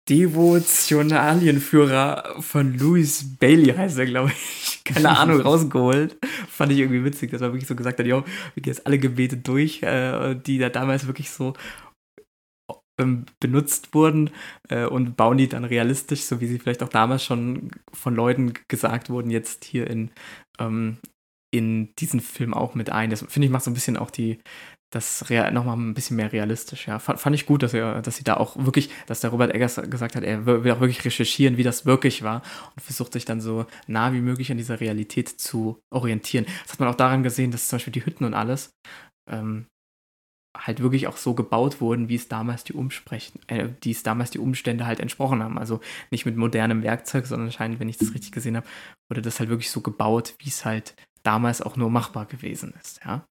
Devotionalienführer von Louis Bailey heißt er, glaube ich. Keine Ahnung, rausgeholt. Fand ich irgendwie witzig, dass er wirklich so gesagt hat, jo, wir gehen jetzt alle Gebete durch, äh, die da damals wirklich so ähm, benutzt wurden äh, und bauen die dann realistisch, so wie sie vielleicht auch damals schon von Leuten gesagt wurden, jetzt hier in, ähm, in diesen Film auch mit ein. Das finde ich macht so ein bisschen auch die, das nochmal ein bisschen mehr realistisch, ja. Fand, fand ich gut, dass, er, dass sie da auch wirklich, dass der Robert Eggers gesagt hat, er will auch wirklich recherchieren, wie das wirklich war und versucht sich dann so nah wie möglich an dieser Realität zu orientieren. Das hat man auch daran gesehen, dass zum Beispiel die Hütten und alles ähm, halt wirklich auch so gebaut wurden, wie es damals die Umsprechen, äh, die es damals die Umstände halt entsprochen haben. Also nicht mit modernem Werkzeug, sondern anscheinend, wenn ich das richtig gesehen habe, wurde das halt wirklich so gebaut, wie es halt damals auch nur machbar gewesen ist, ja.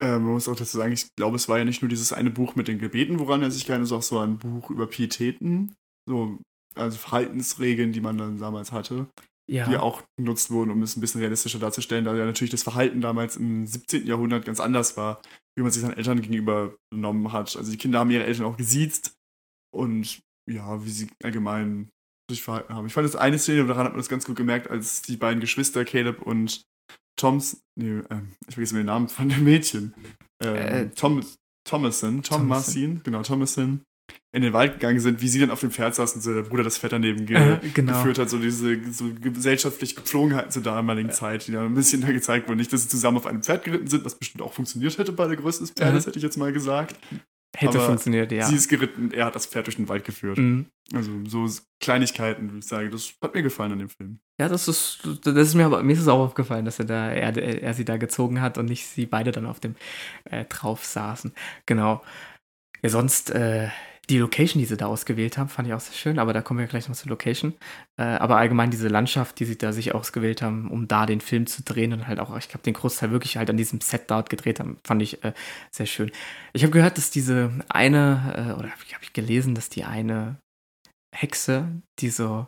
Äh, man muss auch dazu sagen, ich glaube, es war ja nicht nur dieses eine Buch mit den Gebeten, woran er sich kann, es ist auch so ein Buch über Pietäten, so, also Verhaltensregeln, die man dann damals hatte, Ja. die auch genutzt wurden, um es ein bisschen realistischer darzustellen, da ja natürlich das Verhalten damals im 17. Jahrhundert ganz anders war, wie man sich seinen Eltern gegenüber benommen hat. Also die Kinder haben ihre Eltern auch gesiezt und ja, wie sie allgemein sich verhalten haben. Ich fand das eine Szene, daran hat man das ganz gut gemerkt, als die beiden Geschwister, Caleb und Toms, nee, ähm, ich vergesse mir den Namen von dem Mädchen. Ähm, Äh, Tom, Thomason, Tom. Marcin, genau, Thomason, in den Wald gegangen sind, wie sie dann auf dem Pferd saßen, so der Bruder das Fett daneben ge Äh, genau. geführt hat, so diese so gesellschaftliche Gepflogenheiten zur damaligen Zeit, die da ein bisschen da gezeigt wurden. Nicht, dass sie zusammen auf einem Pferd geritten sind, was bestimmt auch funktioniert hätte bei der Größe des Pferdes, hätte ich jetzt mal gesagt. Hätte aber funktioniert, ja. Sie ist geritten, er hat das Pferd durch den Wald geführt. Mhm. Also so Kleinigkeiten, würde ich sagen. Das hat mir gefallen an dem Film. Ja, das ist, das ist mir aber, mir ist es auch aufgefallen, dass er da, er, er sie da gezogen hat und nicht sie beide dann auf dem äh, drauf saßen. Genau. Ja, sonst, äh, die Location, die sie da ausgewählt haben, fand ich auch sehr schön, aber da kommen wir gleich noch zur Location. Äh, aber allgemein diese Landschaft, die sie da sich ausgewählt haben, um da den Film zu drehen und halt auch, ich glaube, den Großteil wirklich halt an diesem Set dort gedreht haben, fand ich äh, sehr schön. Ich habe gehört, dass diese eine, äh, oder habe ich gelesen, dass die eine Hexe, die so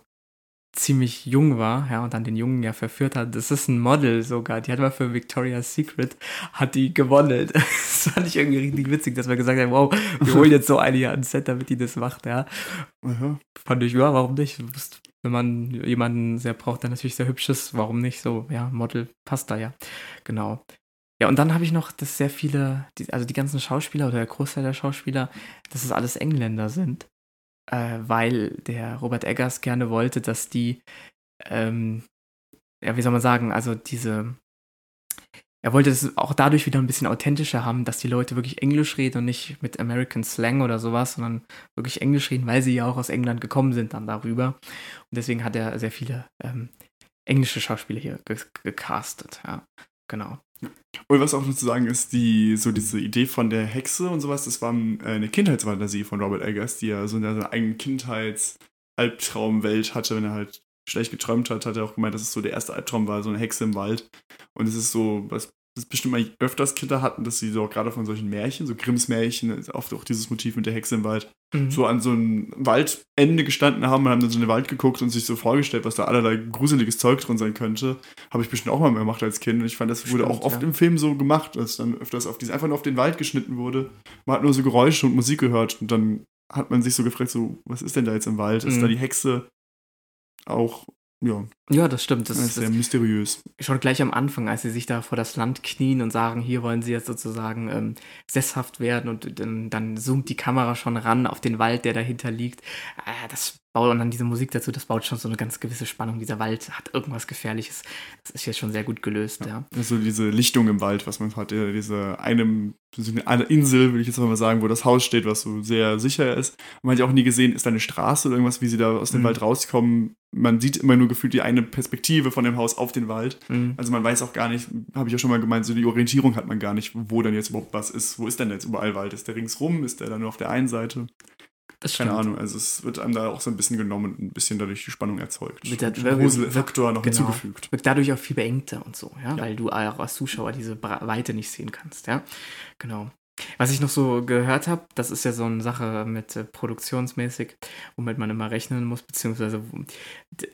ziemlich jung war, ja, und dann den Jungen ja verführt hat. Das ist ein Model sogar. Die hat mal für Victoria's Secret, hat die gewonnen. Das fand ich irgendwie richtig witzig, dass wir gesagt haben, wow, wir holen jetzt so eine hier ans Set, damit die das macht, ja. Mhm. Fand ich, ja, warum nicht? Wenn man jemanden sehr braucht, der natürlich sehr hübsch ist, warum nicht? So, ja, Model passt da ja. Genau. Ja, und dann habe ich noch, dass sehr viele, also die ganzen Schauspieler oder der Großteil der Schauspieler, dass es alles Engländer sind äh, weil der Robert Eggers gerne wollte, dass die, ähm, ja, wie soll man sagen, also diese, er wollte es auch dadurch wieder ein bisschen authentischer haben, dass die Leute wirklich Englisch reden und nicht mit American Slang oder sowas, sondern wirklich Englisch reden, weil sie ja auch aus England gekommen sind dann darüber. Und deswegen hat er sehr viele ähm, englische Schauspieler hier gecastet, ja, genau. Und was auch noch zu sagen ist, die, so diese Idee von der Hexe und sowas, das war äh, eine Kindheitsfantasie von Robert Eggers, die er so in seiner eigenen Kindheits-Albtraumwelt hatte, wenn er halt schlecht geträumt hat, hat er auch gemeint, dass es so der erste Albtraum war, so eine Hexe im Wald. Und es ist so, was das bestimmt mal öfters Kinder hatten, dass sie so gerade von solchen Märchen, so Grimms Märchen, oft auch dieses Motiv mit der Hexe im Wald, mhm. so an so einem Waldende gestanden haben und haben dann so in den Wald geguckt und sich so vorgestellt, was da allerlei gruseliges Zeug drin sein könnte. Habe ich bestimmt auch mal gemacht als Kind und ich fand, das Stimmt, wurde auch oft ja. im Film so gemacht, dass dann öfters auf diese, einfach nur auf den Wald geschnitten wurde. Man hat nur so Geräusche und Musik gehört und dann hat man sich so gefragt, so, was ist denn da jetzt im Wald? Ist mhm. da die Hexe auch ja. Ja, das stimmt. Das, das ist sehr das mysteriös. Schon gleich am Anfang, als sie sich da vor das Land knien und sagen, hier wollen sie jetzt sozusagen ähm, sesshaft werden und dann, dann, zoomt die Kamera schon ran auf den Wald, der dahinter liegt. Äh, das baut und dann diese Musik dazu, das baut schon so eine ganz gewisse Spannung. Dieser Wald hat irgendwas Gefährliches. Das ist jetzt schon sehr gut gelöst, ja. ja. Also diese Lichtung im Wald, was man hat, diese eine, eine Insel, würde ich jetzt mal sagen, wo das Haus steht, was so sehr sicher ist. Man hat ja auch nie gesehen, ist da eine Straße oder irgendwas, wie sie da aus dem mhm. Wald rauskommen. Man sieht immer nur gefühlt die eine Perspektive von dem Haus auf den Wald. Mhm. Also man weiß auch gar nicht, habe ich ja schon mal gemeint, so die Orientierung hat man gar nicht, wo denn jetzt überhaupt was ist. Wo ist denn jetzt überall Wald? Ist der ringsrum? Ist der dann nur auf der einen Seite? Das Keine Ahnung, also es wird einem da auch so ein bisschen genommen und ein bisschen dadurch die Spannung erzeugt. Mit der Gruselfaktor noch genau, hinzugefügt. Wird dadurch auch viel beengter und so, ja? ja, weil du auch als Zuschauer diese Weite nicht sehen kannst, ja. Genau. Was ich noch so gehört habe, das ist ja so eine Sache mit äh, produktionsmäßig, womit man immer rechnen muss, beziehungsweise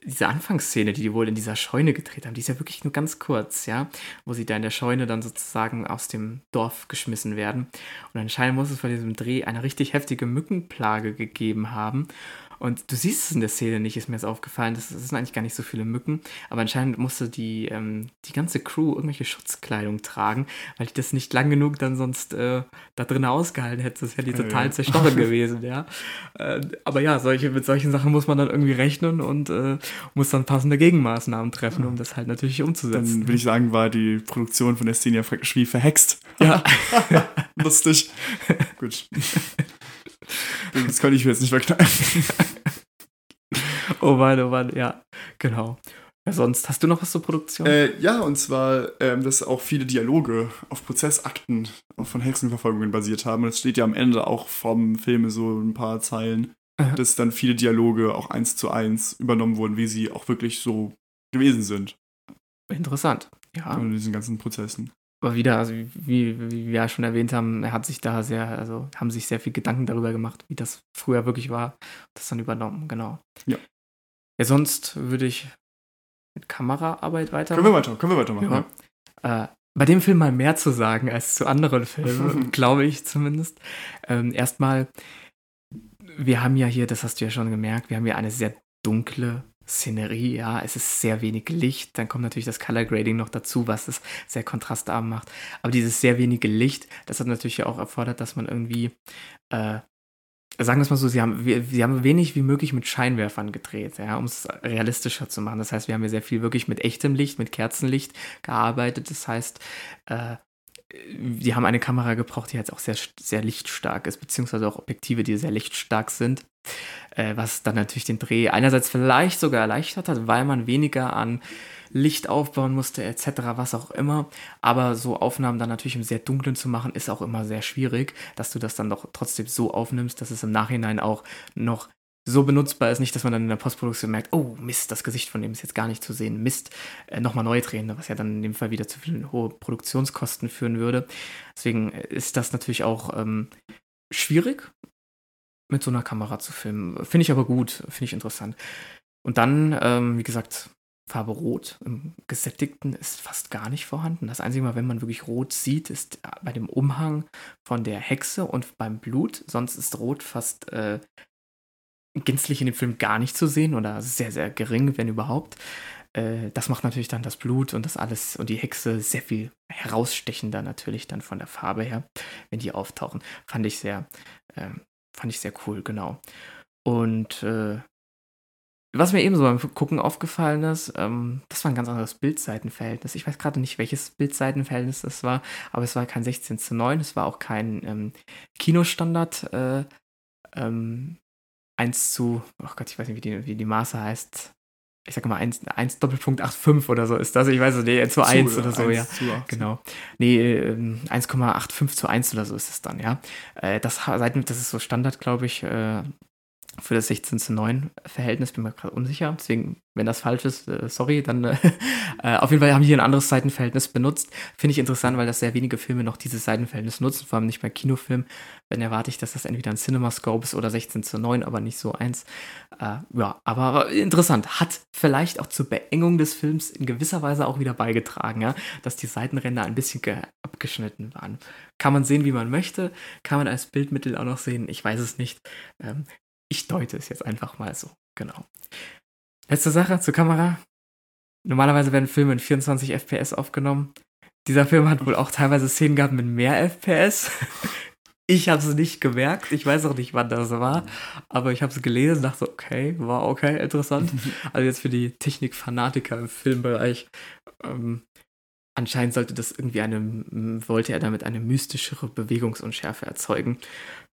diese Anfangsszene, die die wohl in dieser Scheune gedreht haben, die ist ja wirklich nur ganz kurz, ja, wo sie da in der Scheune dann sozusagen aus dem Dorf geschmissen werden. Und anscheinend muss es bei diesem Dreh eine richtig heftige Mückenplage gegeben haben. Und du siehst es in der Szene nicht, ist mir jetzt aufgefallen. Das, das sind eigentlich gar nicht so viele Mücken. Aber anscheinend musste die, ähm, die ganze Crew irgendwelche Schutzkleidung tragen, weil die das nicht lang genug dann sonst äh, da drin ausgehalten hätte. Das wäre die total ja. zerstochen gewesen, ja. Äh, aber ja, solche, mit solchen Sachen muss man dann irgendwie rechnen und äh, muss dann passende Gegenmaßnahmen treffen, um das halt natürlich umzusetzen. Dann würde ich sagen, war die Produktion von der Szene ja praktisch wie verhext. Ja. Lustig. Gut. Das konnte ich mir jetzt nicht verkneifen. oh Mann, oh Mann, ja, genau. Ja, sonst hast du noch was zur Produktion? Äh, ja, und zwar, ähm, dass auch viele Dialoge auf Prozessakten von Hexenverfolgungen basiert haben. Und es steht ja am Ende auch vom Film so ein paar Zeilen, Aha. dass dann viele Dialoge auch eins zu eins übernommen wurden, wie sie auch wirklich so gewesen sind. Interessant, ja. In diesen ganzen Prozessen. Aber wieder, also wie, wie, wir ja schon erwähnt haben, er hat sich da sehr, also haben sich sehr viel Gedanken darüber gemacht, wie das früher wirklich war. Das dann übernommen, genau. Ja. Ja, sonst würde ich mit Kameraarbeit weitermachen. Können wir weiter, können wir weitermachen. Ja. Äh, bei dem Film mal mehr zu sagen als zu anderen Filmen, glaube ich zumindest. Ähm, erstmal, wir haben ja hier, das hast du ja schon gemerkt, wir haben hier eine sehr dunkle Szenerie, ja, es ist sehr wenig Licht, dann kommt natürlich das Color Grading noch dazu, was es sehr kontrastarm macht. Aber dieses sehr wenige Licht, das hat natürlich auch erfordert, dass man irgendwie, äh, sagen wir es mal so, sie haben, sie haben wenig wie möglich mit Scheinwerfern gedreht, ja, um es realistischer zu machen. Das heißt, wir haben hier sehr viel wirklich mit echtem Licht, mit Kerzenlicht gearbeitet. Das heißt, äh, die haben eine Kamera gebraucht, die halt auch sehr, sehr lichtstark ist, beziehungsweise auch Objektive, die sehr lichtstark sind. Äh, was dann natürlich den Dreh einerseits vielleicht sogar erleichtert hat, weil man weniger an Licht aufbauen musste, etc., was auch immer. Aber so Aufnahmen dann natürlich im sehr dunklen zu machen, ist auch immer sehr schwierig, dass du das dann doch trotzdem so aufnimmst, dass es im Nachhinein auch noch so benutzbar ist, nicht, dass man dann in der Postproduktion merkt, oh Mist, das Gesicht von dem ist jetzt gar nicht zu sehen, Mist, äh, nochmal neu drehen, was ja dann in dem Fall wieder zu vielen hohe Produktionskosten führen würde. Deswegen ist das natürlich auch ähm, schwierig, mit so einer Kamera zu filmen. Finde ich aber gut, finde ich interessant. Und dann, ähm, wie gesagt, Farbe Rot im Gesättigten ist fast gar nicht vorhanden. Das einzige Mal, wenn man wirklich Rot sieht, ist bei dem Umhang von der Hexe und beim Blut. Sonst ist Rot fast äh, gänzlich in dem Film gar nicht zu sehen oder sehr, sehr gering, wenn überhaupt. Äh, das macht natürlich dann das Blut und das alles und die Hexe sehr viel herausstechender natürlich dann von der Farbe her, wenn die auftauchen. Fand ich sehr, äh, fand ich sehr cool, genau. Und äh, was mir ebenso beim Gucken aufgefallen ist, ähm, das war ein ganz anderes Bildseitenverhältnis. Ich weiß gerade nicht, welches Bildseitenverhältnis das war, aber es war kein 16 zu 9, es war auch kein ähm, Kinostandard äh, ähm, 1 zu, oh Gott, ich weiß nicht, wie die, wie die Maße heißt. Ich sag mal 1, 1 Doppelpunkt 85 oder so ist das. Ich weiß nicht, nee, zu 1 zu, oder so, 1 ja. Zu 8. Genau. Nee, 1,85 ähm, zu 1 oder so ist es dann, ja. Äh, das, das ist so Standard, glaube ich, äh, für das 16 zu 9 Verhältnis, bin mir gerade unsicher. Deswegen, wenn das falsch ist, äh, sorry, dann äh, äh, auf jeden Fall haben die ein anderes Seitenverhältnis benutzt. Finde ich interessant, weil das sehr wenige Filme noch dieses Seitenverhältnis nutzen, vor allem nicht bei Kinofilmen. Dann erwarte ich, dass das entweder ein CinemaScope ist oder 16 zu 9, aber nicht so eins. Äh, ja, aber interessant. Hat vielleicht auch zur Beengung des Films in gewisser Weise auch wieder beigetragen, ja, dass die Seitenränder ein bisschen abgeschnitten waren. Kann man sehen, wie man möchte. Kann man als Bildmittel auch noch sehen. Ich weiß es nicht. Ähm, ich deute es jetzt einfach mal so. Genau. Letzte Sache zur Kamera. Normalerweise werden Filme in 24 FPS aufgenommen. Dieser Film hat wohl auch teilweise Szenen gehabt mit mehr FPS. Ich habe es nicht gemerkt. Ich weiß auch nicht, wann das war. Aber ich habe es gelesen und dachte, okay, war okay, interessant. Also jetzt für die Technikfanatiker im Filmbereich ähm, Anscheinend sollte das irgendwie eine, wollte er damit eine mystischere Bewegungsunschärfe erzeugen.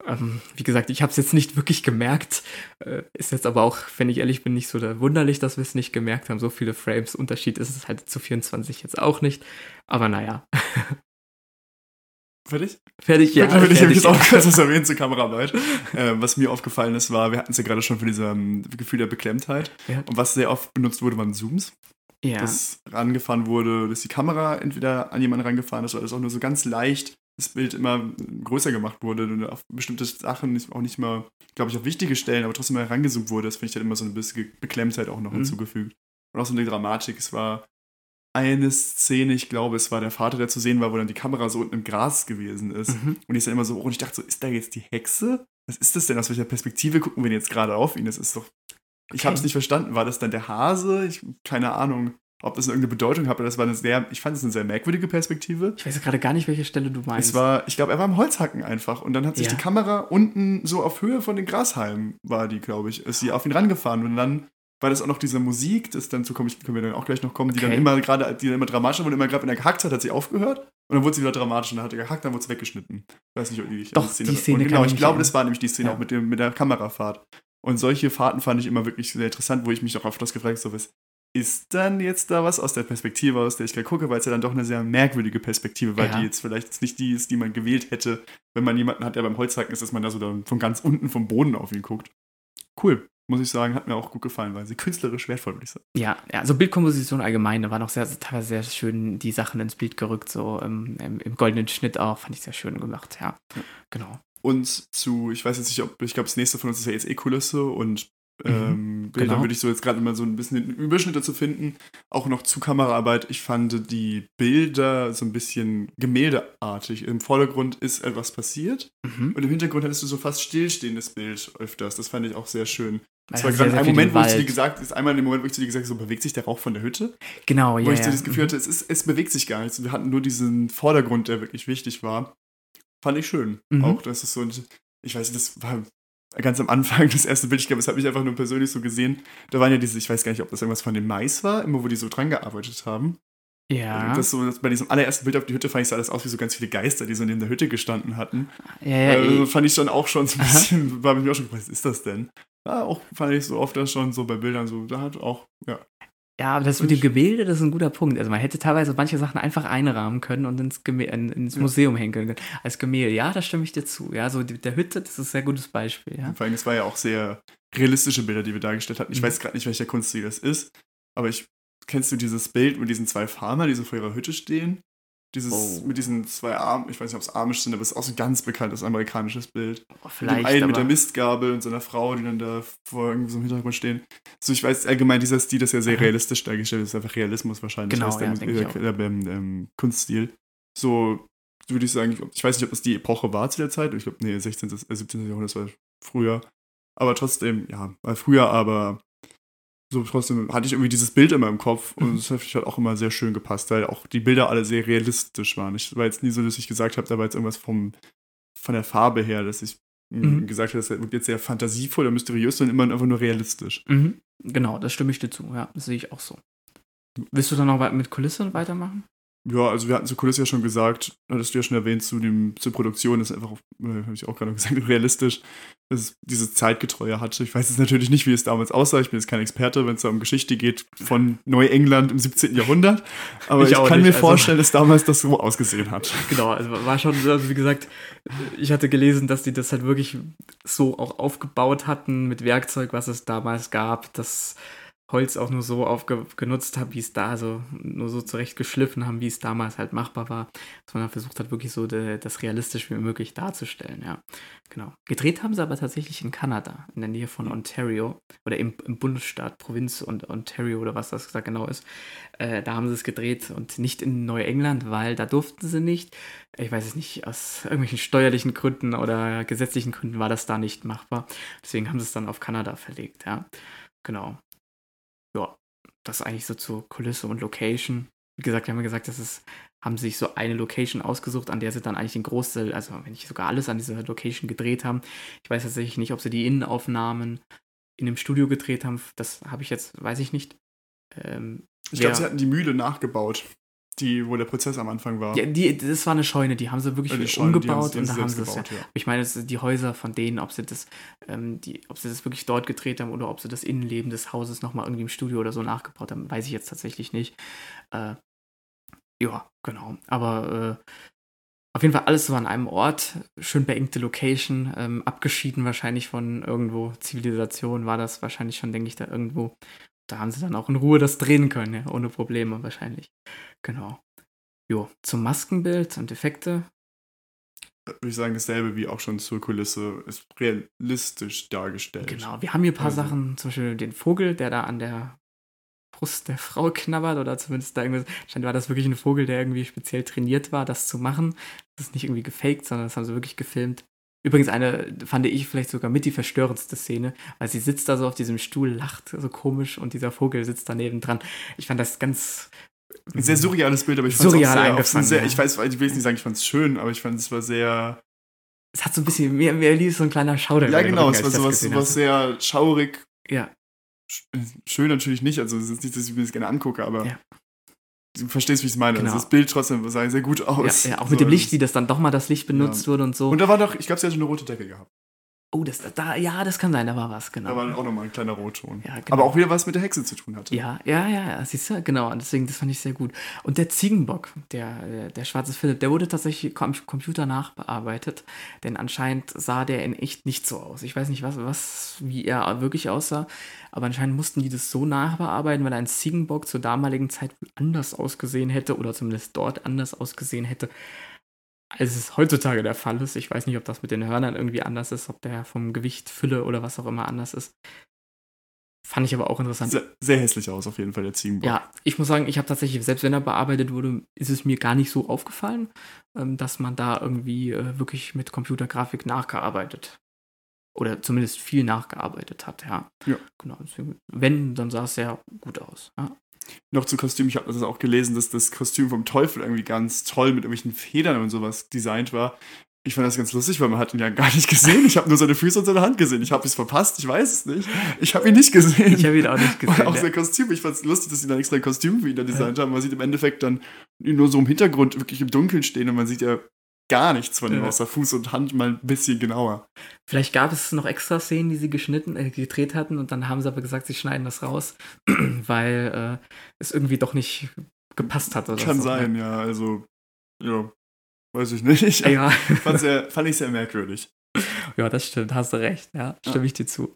Ähm, wie gesagt, ich habe es jetzt nicht wirklich gemerkt. Äh, ist jetzt aber auch, wenn ich ehrlich bin, nicht so wunderlich, dass wir es nicht gemerkt haben. So viele Frames Unterschied ist es halt zu 24 jetzt auch nicht. Aber naja. Fertig? Fertig, ja. Fertig, ich jetzt auch kurz was erwähnen zur Kameraarbeit. äh, was mir aufgefallen ist, war, wir hatten es ja gerade schon für dieses ähm, Gefühl der Beklemmtheit. Ja. Und was sehr oft benutzt wurde, waren Zooms ja. das rangefahren wurde, dass die Kamera entweder an jemanden rangefahren ist oder dass auch nur so ganz leicht das Bild immer größer gemacht wurde und auf bestimmte Sachen auch nicht mal, glaube ich, auf wichtige Stellen, aber trotzdem mal herangezoomt wurde. Das finde ich halt immer so ein bisschen Beklemmtheit auch noch mhm. hinzugefügt. Und auch so eine Dramatik. Es war eine Szene, ich glaube, es war der Vater, der zu sehen war, wo dann die Kamera so unten im Gras gewesen ist. Mhm. Und ich dann immer so, und ich dachte so, ist da jetzt die Hexe? Was ist das denn? Aus welcher Perspektive gucken wir denn jetzt gerade auf ihn? Das ist doch ich okay. habe es nicht verstanden. War das dann der Hase? Ich, keine Ahnung, ob das irgendeine Bedeutung hat. Das war eine sehr, ich fand es eine sehr merkwürdige Perspektive. Ich weiß gerade gar nicht, welche Stelle du meinst. Es war, ich glaube, er war im Holzhacken einfach. Und dann hat sich ja. die Kamera unten so auf Höhe von den Grashalmen, war die, glaube ich, ist sie auf ihn rangefahren. Und dann war das auch noch diese Musik, das dann zu kommen, können wir dann auch gleich noch kommen, die okay. dann immer gerade, die dann immer dramatischer wurde, immer gerade, wenn er gehackt hat, hat sie aufgehört. Und dann wurde sie wieder dramatisch und dann hat er gehackt, dann wurde sie weggeschnitten. Ich weiß nicht, ob die, Doch, die Szene. Die Szene genau, ich glaube, das war nämlich die Szene ja. auch mit, dem, mit der Kamerafahrt. Und solche Fahrten fand ich immer wirklich sehr interessant, wo ich mich auch oft das gefragt habe, so was ist dann jetzt da was aus der Perspektive, aus der ich gerade gucke, weil es ja dann doch eine sehr merkwürdige Perspektive war, ja. die jetzt vielleicht nicht die ist, die man gewählt hätte, wenn man jemanden hat, der beim Holzhacken ist, dass man da so dann von ganz unten vom Boden auf ihn guckt. Cool, muss ich sagen, hat mir auch gut gefallen, weil sie künstlerisch wertvoll, würde ich sagen. Ja, ja, also Bildkomposition allgemein, da waren auch sehr, teilweise sehr schön die Sachen ins Bild gerückt, so im, im, im goldenen Schnitt auch, fand ich sehr schön gemacht, ja. ja. Genau. Und zu, ich weiß jetzt nicht, ob, ich glaube, das nächste von uns ist ja jetzt eh Kulisse und mhm, ähm, Bildern genau. würde ich so jetzt gerade mal so ein bisschen den Überschnitt dazu finden. Auch noch zu Kameraarbeit. Ich fand die Bilder so ein bisschen gemäldeartig. Im Vordergrund ist etwas passiert mhm. und im Hintergrund hattest du so fast stillstehendes Bild öfters. Das fand ich auch sehr schön. Das war gerade ein Moment, wo ich zu dir gesagt ist einmal im Moment, wo ich zu dir gesagt habe, so bewegt sich der Rauch von der Hütte. Genau, ja. Wo ich ja. so das Gefühl hatte, es, ist, es bewegt sich gar nichts. Wir hatten nur diesen Vordergrund, der wirklich wichtig war. Fand ich schön. Mhm. Auch, dass es so, ich weiß nicht, das war ganz am Anfang das erste Bild, ich glaube, das habe ich einfach nur persönlich so gesehen. Da waren ja diese, ich weiß gar nicht, ob das irgendwas von dem Mais war, immer wo die so dran gearbeitet haben. Ja. Das so, das bei diesem allerersten Bild auf die Hütte fand ich sah das aus wie so ganz viele Geister, die so in der Hütte gestanden hatten. ja, ja, also, fand ich schon auch schon so ein bisschen, war mir auch schon, was ist das denn? Ja, auch fand ich so oft das schon so bei Bildern so, da hat auch, ja. Ja, aber das mit dem Gemälde, das ist ein guter Punkt. Also man hätte teilweise manche Sachen einfach einrahmen können und ins, Gemä in- ins. Museum hängen können. Als Gemälde, ja, da stimme ich dir zu. Ja, so die- der Hütte, das ist ein sehr gutes Beispiel. Ja, Vor allem, es war ja auch sehr realistische Bilder, die wir dargestellt hatten. Ich Mhm. weiß gerade nicht, welcher Kunststil das ist, aber ich, kennst du dieses Bild mit diesen zwei Farmer, die so vor ihrer Hütte stehen? Dieses, Oh. mit diesen zwei Armen, ich weiß nicht, ob es Amish sind, aber es ist auch so ein ganz bekanntes amerikanisches Bild. Oh, Mit dem vielleicht, einen mit der Mistgabel und so einer Frau, die dann da vor irgendwie so im Hintergrund stehen. So, ich weiß allgemein, dieser Stil ist ja sehr Aha. realistisch dargestellt, das ist einfach Realismus wahrscheinlich. Genau, heißt der, ja, äh, auch. äh, ähm, Kunststil. So würde ich sagen, ich, weiß nicht, ob das die Epoche war zu der Zeit. Ich glaube, nee, 16., äh, 17. Jahrhundert das war früher. Aber trotzdem, ja, war früher, aber so trotzdem hatte ich irgendwie dieses Bild immer im Kopf und Mhm. das hat hat auch immer sehr schön gepasst, weil auch die Bilder alle sehr realistisch waren. Ich war jetzt nie so, dass ich gesagt habe, da war jetzt irgendwas vom, von der Farbe her, dass ich mh, Mhm. gesagt habe, das wirkt jetzt sehr fantasievoll oder mysteriös, sondern immer einfach nur realistisch. Mhm, genau, das stimme ich dir zu. Ja, das sehe ich auch so. Willst du dann noch mit Kulisse weitermachen? Ja, also wir hatten zur Kulisse ja schon gesagt, hattest du ja schon erwähnt, zu dem, zur Produktion ist einfach, äh, habe ich auch gerade gesagt, realistisch, dass es dieses Zeitgetreue hatte. Ich weiß jetzt natürlich nicht, wie es damals aussah. Ich bin jetzt kein Experte, wenn es da um Geschichte geht von Neuengland im 17. Jahrhundert. Aber Ich ich, kann nicht, mir also- vorstellen, dass damals das so ausgesehen hat. Genau, also war schon, also wie gesagt, ich hatte gelesen, dass die das halt wirklich so auch aufgebaut hatten mit Werkzeug, was es damals gab, das Holz auch nur so aufgenutzt haben, wie es da, also nur so zurecht geschliffen haben, wie es damals halt machbar war, dass man dann versucht hat, wirklich so de, das realistisch wie möglich darzustellen, ja. Genau. Gedreht haben sie aber tatsächlich in Kanada, in der Nähe von Ontario oder im, im Bundesstaat, Provinz und Ontario oder was das da genau ist. Äh, da haben sie es gedreht und nicht in Neuengland, weil da durften sie nicht. Ich weiß es nicht, aus irgendwelchen steuerlichen Gründen oder gesetzlichen Gründen war das da nicht machbar. Deswegen haben sie es dann auf Kanada verlegt, ja. Genau. Das eigentlich so zur Kulisse und Location. Wie gesagt, wir haben ja gesagt, das ist, haben sich so eine Location ausgesucht, an der sie dann eigentlich den Großteil, also wenn nicht sogar alles an dieser Location gedreht haben. Ich weiß tatsächlich nicht, ob sie die Innenaufnahmen in dem Studio gedreht haben. Das habe ich jetzt, weiß ich nicht. Ähm, Ich glaube, sie hatten die Mühle nachgebaut, die, wo der Prozess am Anfang war. ja, die, das war eine Scheune, die haben sie wirklich Scheune, umgebaut die und da haben sie es ja. gebaut, ja. Ich meine, das die Häuser von denen, ob sie das, ähm, die, ob sie das wirklich dort gedreht haben oder ob sie das Innenleben des Hauses nochmal irgendwie im Studio oder so nachgebaut haben, weiß ich jetzt tatsächlich nicht. Äh, ja, genau. Aber äh, auf jeden Fall alles so an einem Ort, schön beengte Location, ähm, abgeschieden wahrscheinlich von irgendwo Zivilisation war das wahrscheinlich schon, denke ich, da irgendwo. Da haben sie dann auch in Ruhe das drehen können, ja, ohne Probleme wahrscheinlich. Genau. Jo, zum Maskenbild und Effekte. Würde ich sagen, dasselbe wie auch schon zur Kulisse, ist realistisch dargestellt. Genau, wir haben hier ein paar Also- Sachen, zum Beispiel den Vogel, der da an der Brust der Frau knabbert oder zumindest da irgendwas. Scheint war das wirklich ein Vogel, der irgendwie speziell trainiert war, das zu machen. Das ist nicht irgendwie gefaked, sondern das haben sie wirklich gefilmt. Übrigens eine, fand ich vielleicht sogar mit die verstörendste Szene, weil sie sitzt da so auf diesem Stuhl, lacht so komisch und dieser Vogel sitzt daneben dran. Ich fand das ganz. Ein sehr surreales Bild, aber ich fand es sehr, eingefangen, sehr ja. ich weiß, ich will jetzt nicht sagen, ich fand es schön, aber ich fand es war sehr, Es hat so ein bisschen mehr, mehr lieb so ein kleiner Schauder. ja genau, Rücken, es war sowas, habe. sehr schaurig, Ja, sch- schön natürlich nicht, also es ist nicht, dass ich mir das gerne angucke, aber Ja. Du verstehst, wie ich es meine. Genau. Also das Bild trotzdem sah sehr gut ja, aus. ja, auch So, mit dem Licht, wie das dann doch mal das Licht benutzt wurde und so. Und da war doch, ich glaube, sie hatte eine rote Decke gehabt. Oh, das, da, ja, das kann sein, da war was, genau. Da war auch nochmal ein kleiner Rotton. Ja, genau. Aber auch wieder was mit der Hexe zu tun hatte. Ja, ja, ja, ja, siehst du, genau, und deswegen, das fand ich sehr gut. Und der Ziegenbock, der, der, der schwarze Philipp, der wurde tatsächlich am Computer nachbearbeitet, denn anscheinend sah der in echt nicht so aus. Ich weiß nicht, was, was, wie er wirklich aussah, aber anscheinend mussten die das so nachbearbeiten, weil ein Ziegenbock zur damaligen Zeit anders ausgesehen hätte oder zumindest dort anders ausgesehen hätte, als es heutzutage der Fall ist. Ich weiß nicht, ob das mit den Hörnern irgendwie anders ist, ob der vom Gewicht, Fülle oder was auch immer anders ist. Fand ich aber auch interessant. Sehr, sehr hässlich aus, auf jeden Fall, der Ziegenbock. Ja, ich muss sagen, ich habe tatsächlich, selbst wenn er bearbeitet wurde, ist es mir gar nicht so aufgefallen, ähm, dass man da irgendwie äh, wirklich mit Computergrafik nachgearbeitet. Oder zumindest viel nachgearbeitet hat, ja. Ja. Genau. Deswegen, wenn, dann sah es sehr gut aus. Ja. Noch zu Kostüm, ich habe das auch gelesen, dass das Kostüm vom Teufel irgendwie ganz toll mit irgendwelchen Federn und sowas designt war. Ich fand das ganz lustig, weil man hat ihn ja gar nicht gesehen. Ich habe nur seine Füße und seine Hand gesehen. Ich habe es verpasst, ich weiß es nicht. Ich habe ihn nicht gesehen. Ich habe ihn auch nicht gesehen. Und auch sein Kostüm. Ich fand es lustig, dass sie dann extra ein Kostüm für ihn da designt haben. Man sieht im Endeffekt dann nur so im Hintergrund wirklich im Dunkeln stehen und man sieht ja gar nichts von ihm, Ja. außer Fuß und Hand mal ein bisschen genauer. Vielleicht gab es noch extra Szenen, die sie geschnitten, äh, gedreht hatten und dann haben sie aber gesagt, sie schneiden das raus, weil äh, es irgendwie doch nicht gepasst hat. Oder Kann so. sein, ja. Also, ja, weiß ich nicht. Ja, ja. fand, sehr, fand ich sehr merkwürdig. ja, das stimmt, hast du recht. Ja, stimme ich dir zu.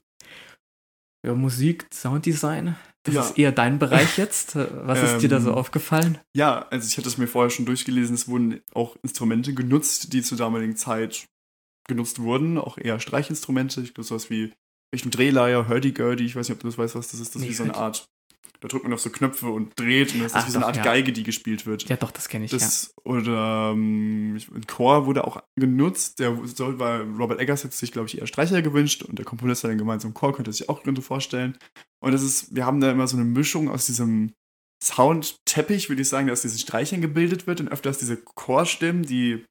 Ja, Musik, Sounddesign, das Ja. ist eher dein Bereich jetzt. Was ist dir da so Ähm, aufgefallen? Ja, also ich hatte es mir vorher schon durchgelesen, es wurden auch Instrumente genutzt, die zur damaligen Zeit genutzt wurden, auch eher Streichinstrumente, ich glaube sowas wie Richtung Drehleier, Hurdy-Gurdy, ich weiß nicht, ob du das weißt, was das ist, das ist Nee, wie so eine Art, da drückt man auf so Knöpfe und dreht und das Ach ist wie so eine Art ja. Geige, die gespielt wird. Ja, doch, das kenne ich, Das, Oder ähm, ein Chor wurde auch genutzt. Der soll, weil Robert Eggers hat sich, glaube ich, eher Streicher gewünscht und der Komponist hat einen gemeinsamen Chor, könnte sich auch so vorstellen. Und das ist, wir haben da immer so eine Mischung aus diesem Soundteppich, würde ich sagen, der aus diesen Streichern gebildet wird und öfters diese Chorstimmen, die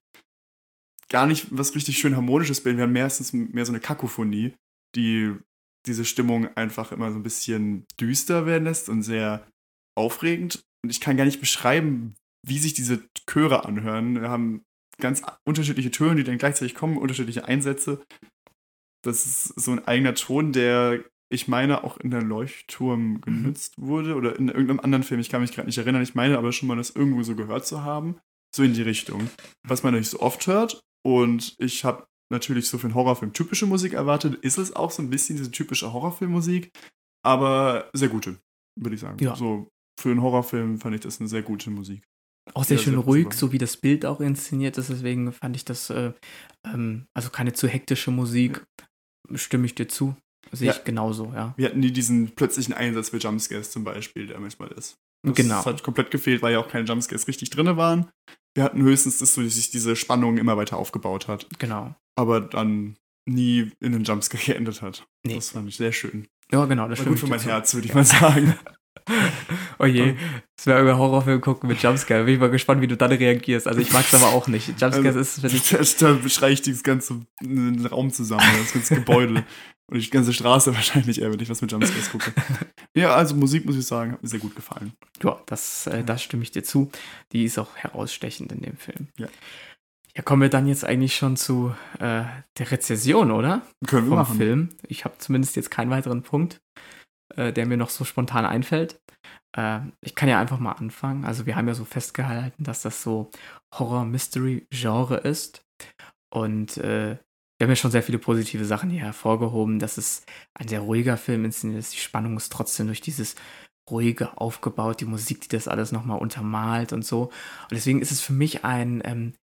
gar nicht was richtig schön harmonisches bilden. Wir haben meistens mehr so eine Kakophonie, die diese Stimmung einfach immer so ein bisschen düster werden lässt und sehr aufregend. Und ich kann gar nicht beschreiben, wie sich diese Chöre anhören. Wir haben ganz unterschiedliche Töne, die dann gleichzeitig kommen, unterschiedliche Einsätze. Das ist so ein eigener Ton, der, ich meine, auch in der Leuchtturm genutzt wurde oder in irgendeinem anderen Film. Ich kann mich gerade nicht erinnern. Ich meine aber schon mal, das irgendwo so gehört zu haben. So in die Richtung. Was man nicht so oft hört. Und ich habe natürlich so für einen Horrorfilm typische Musik erwartet. Ist es auch so ein bisschen diese typische Horrorfilmmusik, aber sehr gute, würde ich sagen. Ja. So für einen Horrorfilm fand ich das eine sehr gute Musik. Auch sehr Ja, schön sehr ruhig, so wie das Bild auch inszeniert ist. Deswegen fand ich das, äh, ähm, also keine zu hektische Musik. Stimme ich dir zu. Sehe Ja. ich genauso, ja. Wir hatten nie diesen plötzlichen Einsatz für Jumpscares zum Beispiel, der manchmal ist. Das genau. hat komplett gefehlt, weil ja auch keine Jumpscares richtig drin waren. Wir hatten höchstens das, so, dass sich diese Spannung immer weiter aufgebaut hat, Genau. aber dann nie in einen Jumpscare geendet hat. Nee. Das fand ich sehr schön. Ja, genau, das War stimme gut für mein zu. Herz, würde ich mal sagen. Oh je, das wäre irgendein Horrorfilm gucken mit Jumpscare. Bin ich mal gespannt, wie du dann reagierst. Also ich mag es aber auch nicht. Jumpscares Also, ist, finde ich, Da, da beschreie ich dieses ganze Raum zusammen, das ganze Gebäude. Und die ganze Straße wahrscheinlich eher, wenn ich was mit Jumpscares gucke. Ja, also Musik, muss ich sagen, hat mir sehr gut gefallen. ja, das, äh, das stimme ich dir zu. Die ist auch herausstechend in dem Film. Ja. Ja, kommen wir dann jetzt eigentlich schon zu äh, der Rezession, oder? Können wir vom machen. Film. Ich habe zumindest jetzt keinen weiteren Punkt, äh, der mir noch so spontan einfällt. Äh, ich kann ja einfach mal anfangen. Also wir haben ja so festgehalten, dass das so Horror-Mystery-Genre ist. Und äh, wir haben ja schon sehr viele positive Sachen hier hervorgehoben, dass es ein sehr ruhiger Film inszeniert ist. Die Spannung ist trotzdem durch dieses ruhige aufgebaut, die Musik, die das alles nochmal untermalt und so. Und deswegen ist es für mich ein ähm,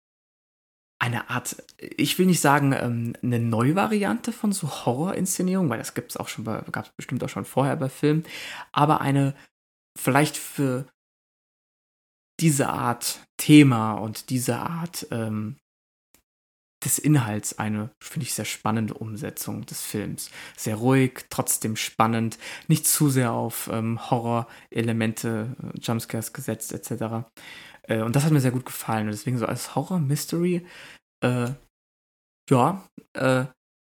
eine Art, ich will nicht sagen, ähm, eine Neuvariante von so Horrorinszenierung, weil das gibt es auch schon gab es bestimmt auch schon vorher bei Filmen, aber eine vielleicht für diese Art Thema und diese Art ähm, des Inhalts eine, finde ich, sehr spannende Umsetzung des Films. Sehr ruhig, trotzdem spannend, nicht zu sehr auf ähm, Horror-Elemente, äh, Jumpscares gesetzt etc. Äh, und das hat mir sehr gut gefallen. Und deswegen so als Horror-Mystery, äh, ja, äh,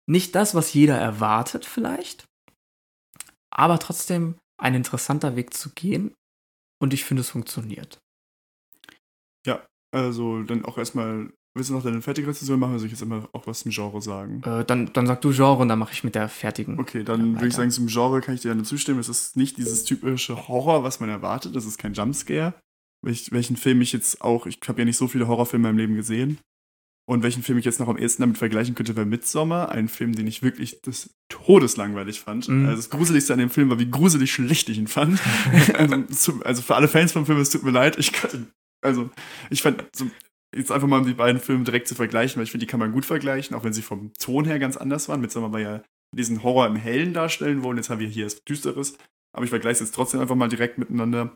nicht das, was jeder erwartet vielleicht, aber trotzdem ein interessanter Weg zu gehen. Und ich finde, es funktioniert. Also dann auch erstmal, willst du noch deine fertige Rezension machen, oder soll ich jetzt immer auch was zum Genre sagen? Äh, dann, dann sag du Genre und dann mache ich mit der fertigen. Okay, dann Ja, würde ich sagen, zum Genre kann ich dir gerne zustimmen. Es ist nicht dieses typische Horror, was man erwartet. Das ist kein Jumpscare. Welch, welchen Film ich jetzt auch, ich habe ja nicht so viele Horrorfilme in meinem Leben gesehen. Und welchen Film ich jetzt noch am ehesten damit vergleichen könnte, wäre Midsommar. Ein Film, den ich wirklich des Todes langweilig fand. Mhm. Also das Gruseligste an dem Film war, wie gruselig schlecht ich ihn fand. also, also für alle Fans vom Film, es tut mir leid. Ich könnte, also ich fand, so, jetzt einfach mal um die beiden Filme direkt zu vergleichen, weil ich finde, die kann man gut vergleichen, auch wenn sie vom Ton her ganz anders waren. Midsommar war ja diesen Horror im Hellen darstellen wollen. Jetzt haben wir hier das Düsteres. Aber ich vergleiche es jetzt trotzdem einfach mal direkt miteinander.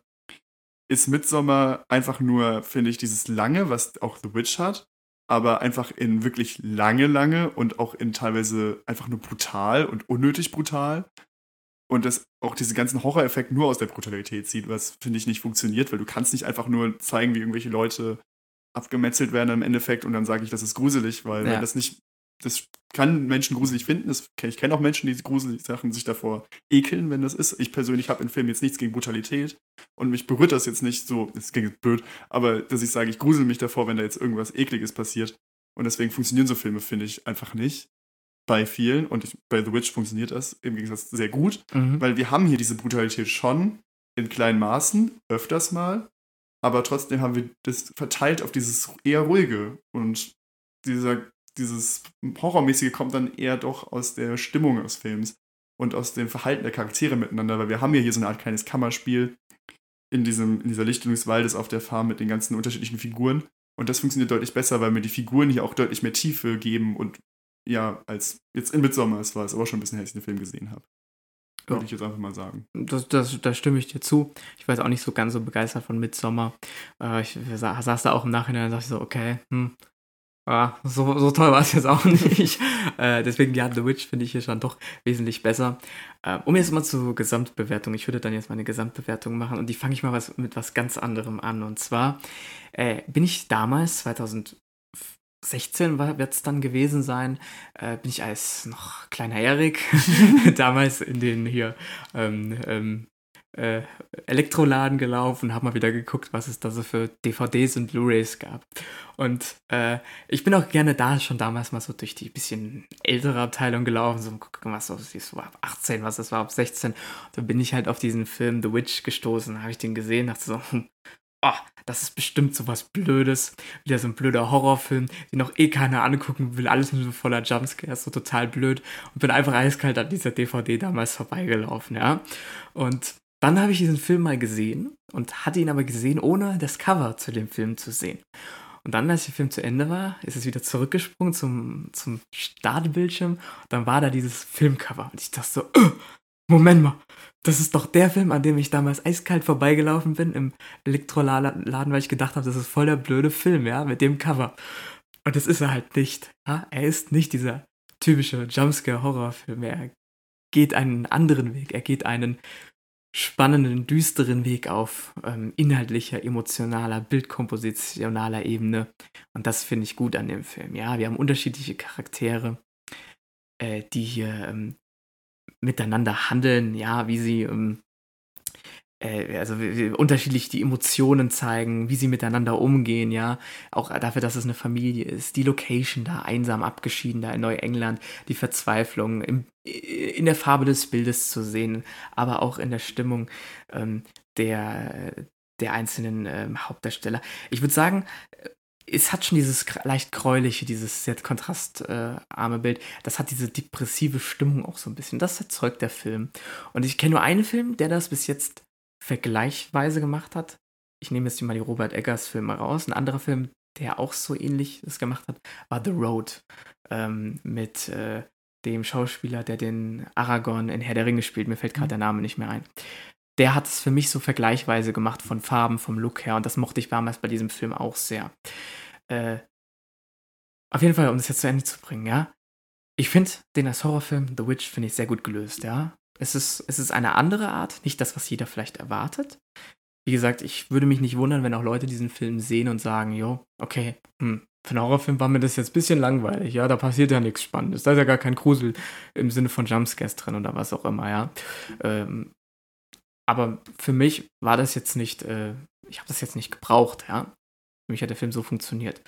Ist Midsommar einfach nur, finde ich, dieses Lange, was auch The Witch hat, aber einfach in wirklich lange, lange und auch in teilweise einfach nur brutal und unnötig brutal. Und das auch diese ganzen Horror-Effekte nur aus der Brutalität zieht, was, finde ich, nicht funktioniert, weil du kannst nicht einfach nur zeigen, wie irgendwelche Leute abgemetzelt werden im Endeffekt und dann sage ich, das ist gruselig, weil, Ja. weil das nicht, das kann Menschen gruselig finden. Das, ich kenne auch Menschen, die gruselig Sachen sich davor ekeln, wenn das ist. Ich persönlich habe in Filmen jetzt nichts gegen Brutalität und mich berührt das jetzt nicht so, das klingt jetzt blöd, aber dass ich sage, ich grusel mich davor, wenn da jetzt irgendwas Ekliges passiert. Und deswegen funktionieren so Filme, finde ich, einfach nicht. Bei vielen. Und ich, bei The Witch funktioniert das im Gegensatz sehr gut. Mhm. Weil wir haben hier diese Brutalität schon in kleinen Maßen, öfters mal, aber trotzdem haben wir das verteilt auf dieses eher ruhige und dieser, dieses Horrormäßige kommt dann eher doch aus der Stimmung des Films und aus dem Verhalten der Charaktere miteinander, weil wir haben ja hier so eine Art kleines Kammerspiel in, diesem, in dieser Lichtung des Waldes auf der Farm mit den ganzen unterschiedlichen Figuren und das funktioniert deutlich besser, weil mir die Figuren hier auch deutlich mehr Tiefe geben und ja, als jetzt in Midsommar, es war es aber schon ein bisschen, als ich den Film gesehen habe. Würde Ja. ich jetzt einfach mal sagen. Das, das, da stimme ich dir zu. Ich war jetzt auch nicht so ganz so begeistert von Midsommar. Äh, ich sa saß da auch im Nachhinein und dachte so, okay, hm, ah, so, so toll war es jetzt auch nicht. äh, deswegen, ja, The Witch finde ich hier schon doch wesentlich besser. Äh, um jetzt mal zur Gesamtbewertung. Ich würde dann jetzt mal eine Gesamtbewertung machen und die fange ich mal was, mit was ganz anderem an. Und zwar äh, bin ich damals, 2016 wird es dann gewesen sein, äh, bin ich als noch kleiner Erik damals in den hier ähm, ähm, äh, Elektroladen gelaufen, habe mal wieder geguckt, was es da so für DVDs und Blu-rays gab. Und äh, ich bin auch gerne da schon damals mal so durch die bisschen ältere Abteilung gelaufen, so gucken, was so so ab 18, was das war, ab 16. Und dann bin ich halt auf diesen Film The Witch gestoßen, habe ich den gesehen, dachte so, hm, oh, das ist bestimmt so was Blödes, wieder so ein blöder Horrorfilm, den noch eh keiner angucken will, alles nur so voller Jumpscares, so total blöd und bin einfach eiskalt an dieser DVD damals vorbeigelaufen, ja. Und dann habe ich diesen Film mal gesehen und hatte ihn aber gesehen, ohne das Cover zu dem Film zu sehen. Und dann, als der Film zu Ende war, ist es wieder zurückgesprungen zum, zum Startbildschirm. Dann war da dieses Filmcover. Und ich dachte so, "Äh, Moment mal, das ist doch der Film, an dem ich damals eiskalt vorbeigelaufen bin im Elektroladen, weil ich gedacht habe, das ist voll der blöde Film, ja, mit dem Cover. Und das ist er halt nicht. Ja? Er ist nicht dieser typische Jumpscare-Horrorfilm. Er geht einen anderen Weg. Er geht einen spannenden, düsteren Weg auf ähm, inhaltlicher, emotionaler, bildkompositionaler Ebene. Und das finde ich gut an dem Film. Ja, wir haben unterschiedliche Charaktere, äh, die hier ähm, miteinander handeln, ja, wie sie ähm, äh, also wie, wie unterschiedlich die Emotionen zeigen, wie sie miteinander umgehen, ja, auch dafür, dass es eine Familie ist, die Location da einsam abgeschieden da in Neuengland, die Verzweiflung im, in der Farbe des Bildes zu sehen, aber auch in der Stimmung ähm, der der einzelnen ähm, Hauptdarsteller. Ich würde sagen, äh, es hat schon dieses leicht gräuliche, dieses sehr kontrastarme äh, Bild. Das hat diese depressive Stimmung auch so ein bisschen. Das erzeugt der Film. Und ich kenne nur einen Film, der das bis jetzt vergleichweise gemacht hat. Ich nehme jetzt mal die Robert Eggers Filme raus. Ein anderer Film, der auch so ähnlich das gemacht hat, war The Road. Ähm, mit äh, dem Schauspieler, der den Aragorn in Herr der Ringe spielt. Mir fällt gerade der Name nicht mehr ein. Der hat es für mich so vergleichweise gemacht von Farben, vom Look her. Und das mochte ich damals bei diesem Film auch sehr. Äh, auf jeden Fall, um das jetzt zu Ende zu bringen, ja. Ich finde den als Horrorfilm, The Witch, finde ich sehr gut gelöst, ja. Es ist, es ist eine andere Art, nicht das, was jeder vielleicht erwartet. Wie gesagt, ich würde mich nicht wundern, wenn auch Leute diesen Film sehen und sagen, jo, okay, hm, für einen Horrorfilm war mir das jetzt ein bisschen langweilig, ja, da passiert ja nichts Spannendes, da ist ja gar kein Grusel im Sinne von Jumpscares drin oder was auch immer, ja. Ähm, aber für mich war das jetzt nicht, äh, ich habe das jetzt nicht gebraucht, ja. Für mich hat der Film so funktioniert.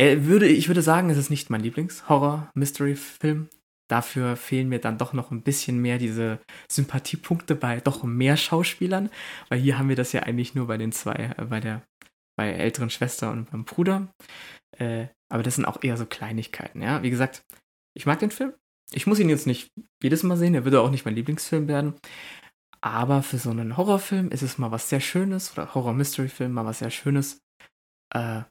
Er würde, ich würde sagen, es ist nicht mein Lieblings-Horror-Mystery-Film. Dafür fehlen mir dann doch noch ein bisschen mehr diese Sympathiepunkte bei doch mehr Schauspielern, weil hier haben wir das ja eigentlich nur bei den zwei, äh, bei der bei älteren Schwester und beim Bruder. Äh, aber das sind auch eher so Kleinigkeiten, ja. Wie gesagt, ich mag den Film. Ich muss ihn jetzt nicht jedes Mal sehen, er würde auch nicht mein Lieblingsfilm werden. Aber für so einen Horrorfilm ist es mal was sehr Schönes, oder Horror-Mystery-Film mal was sehr Schönes. Äh,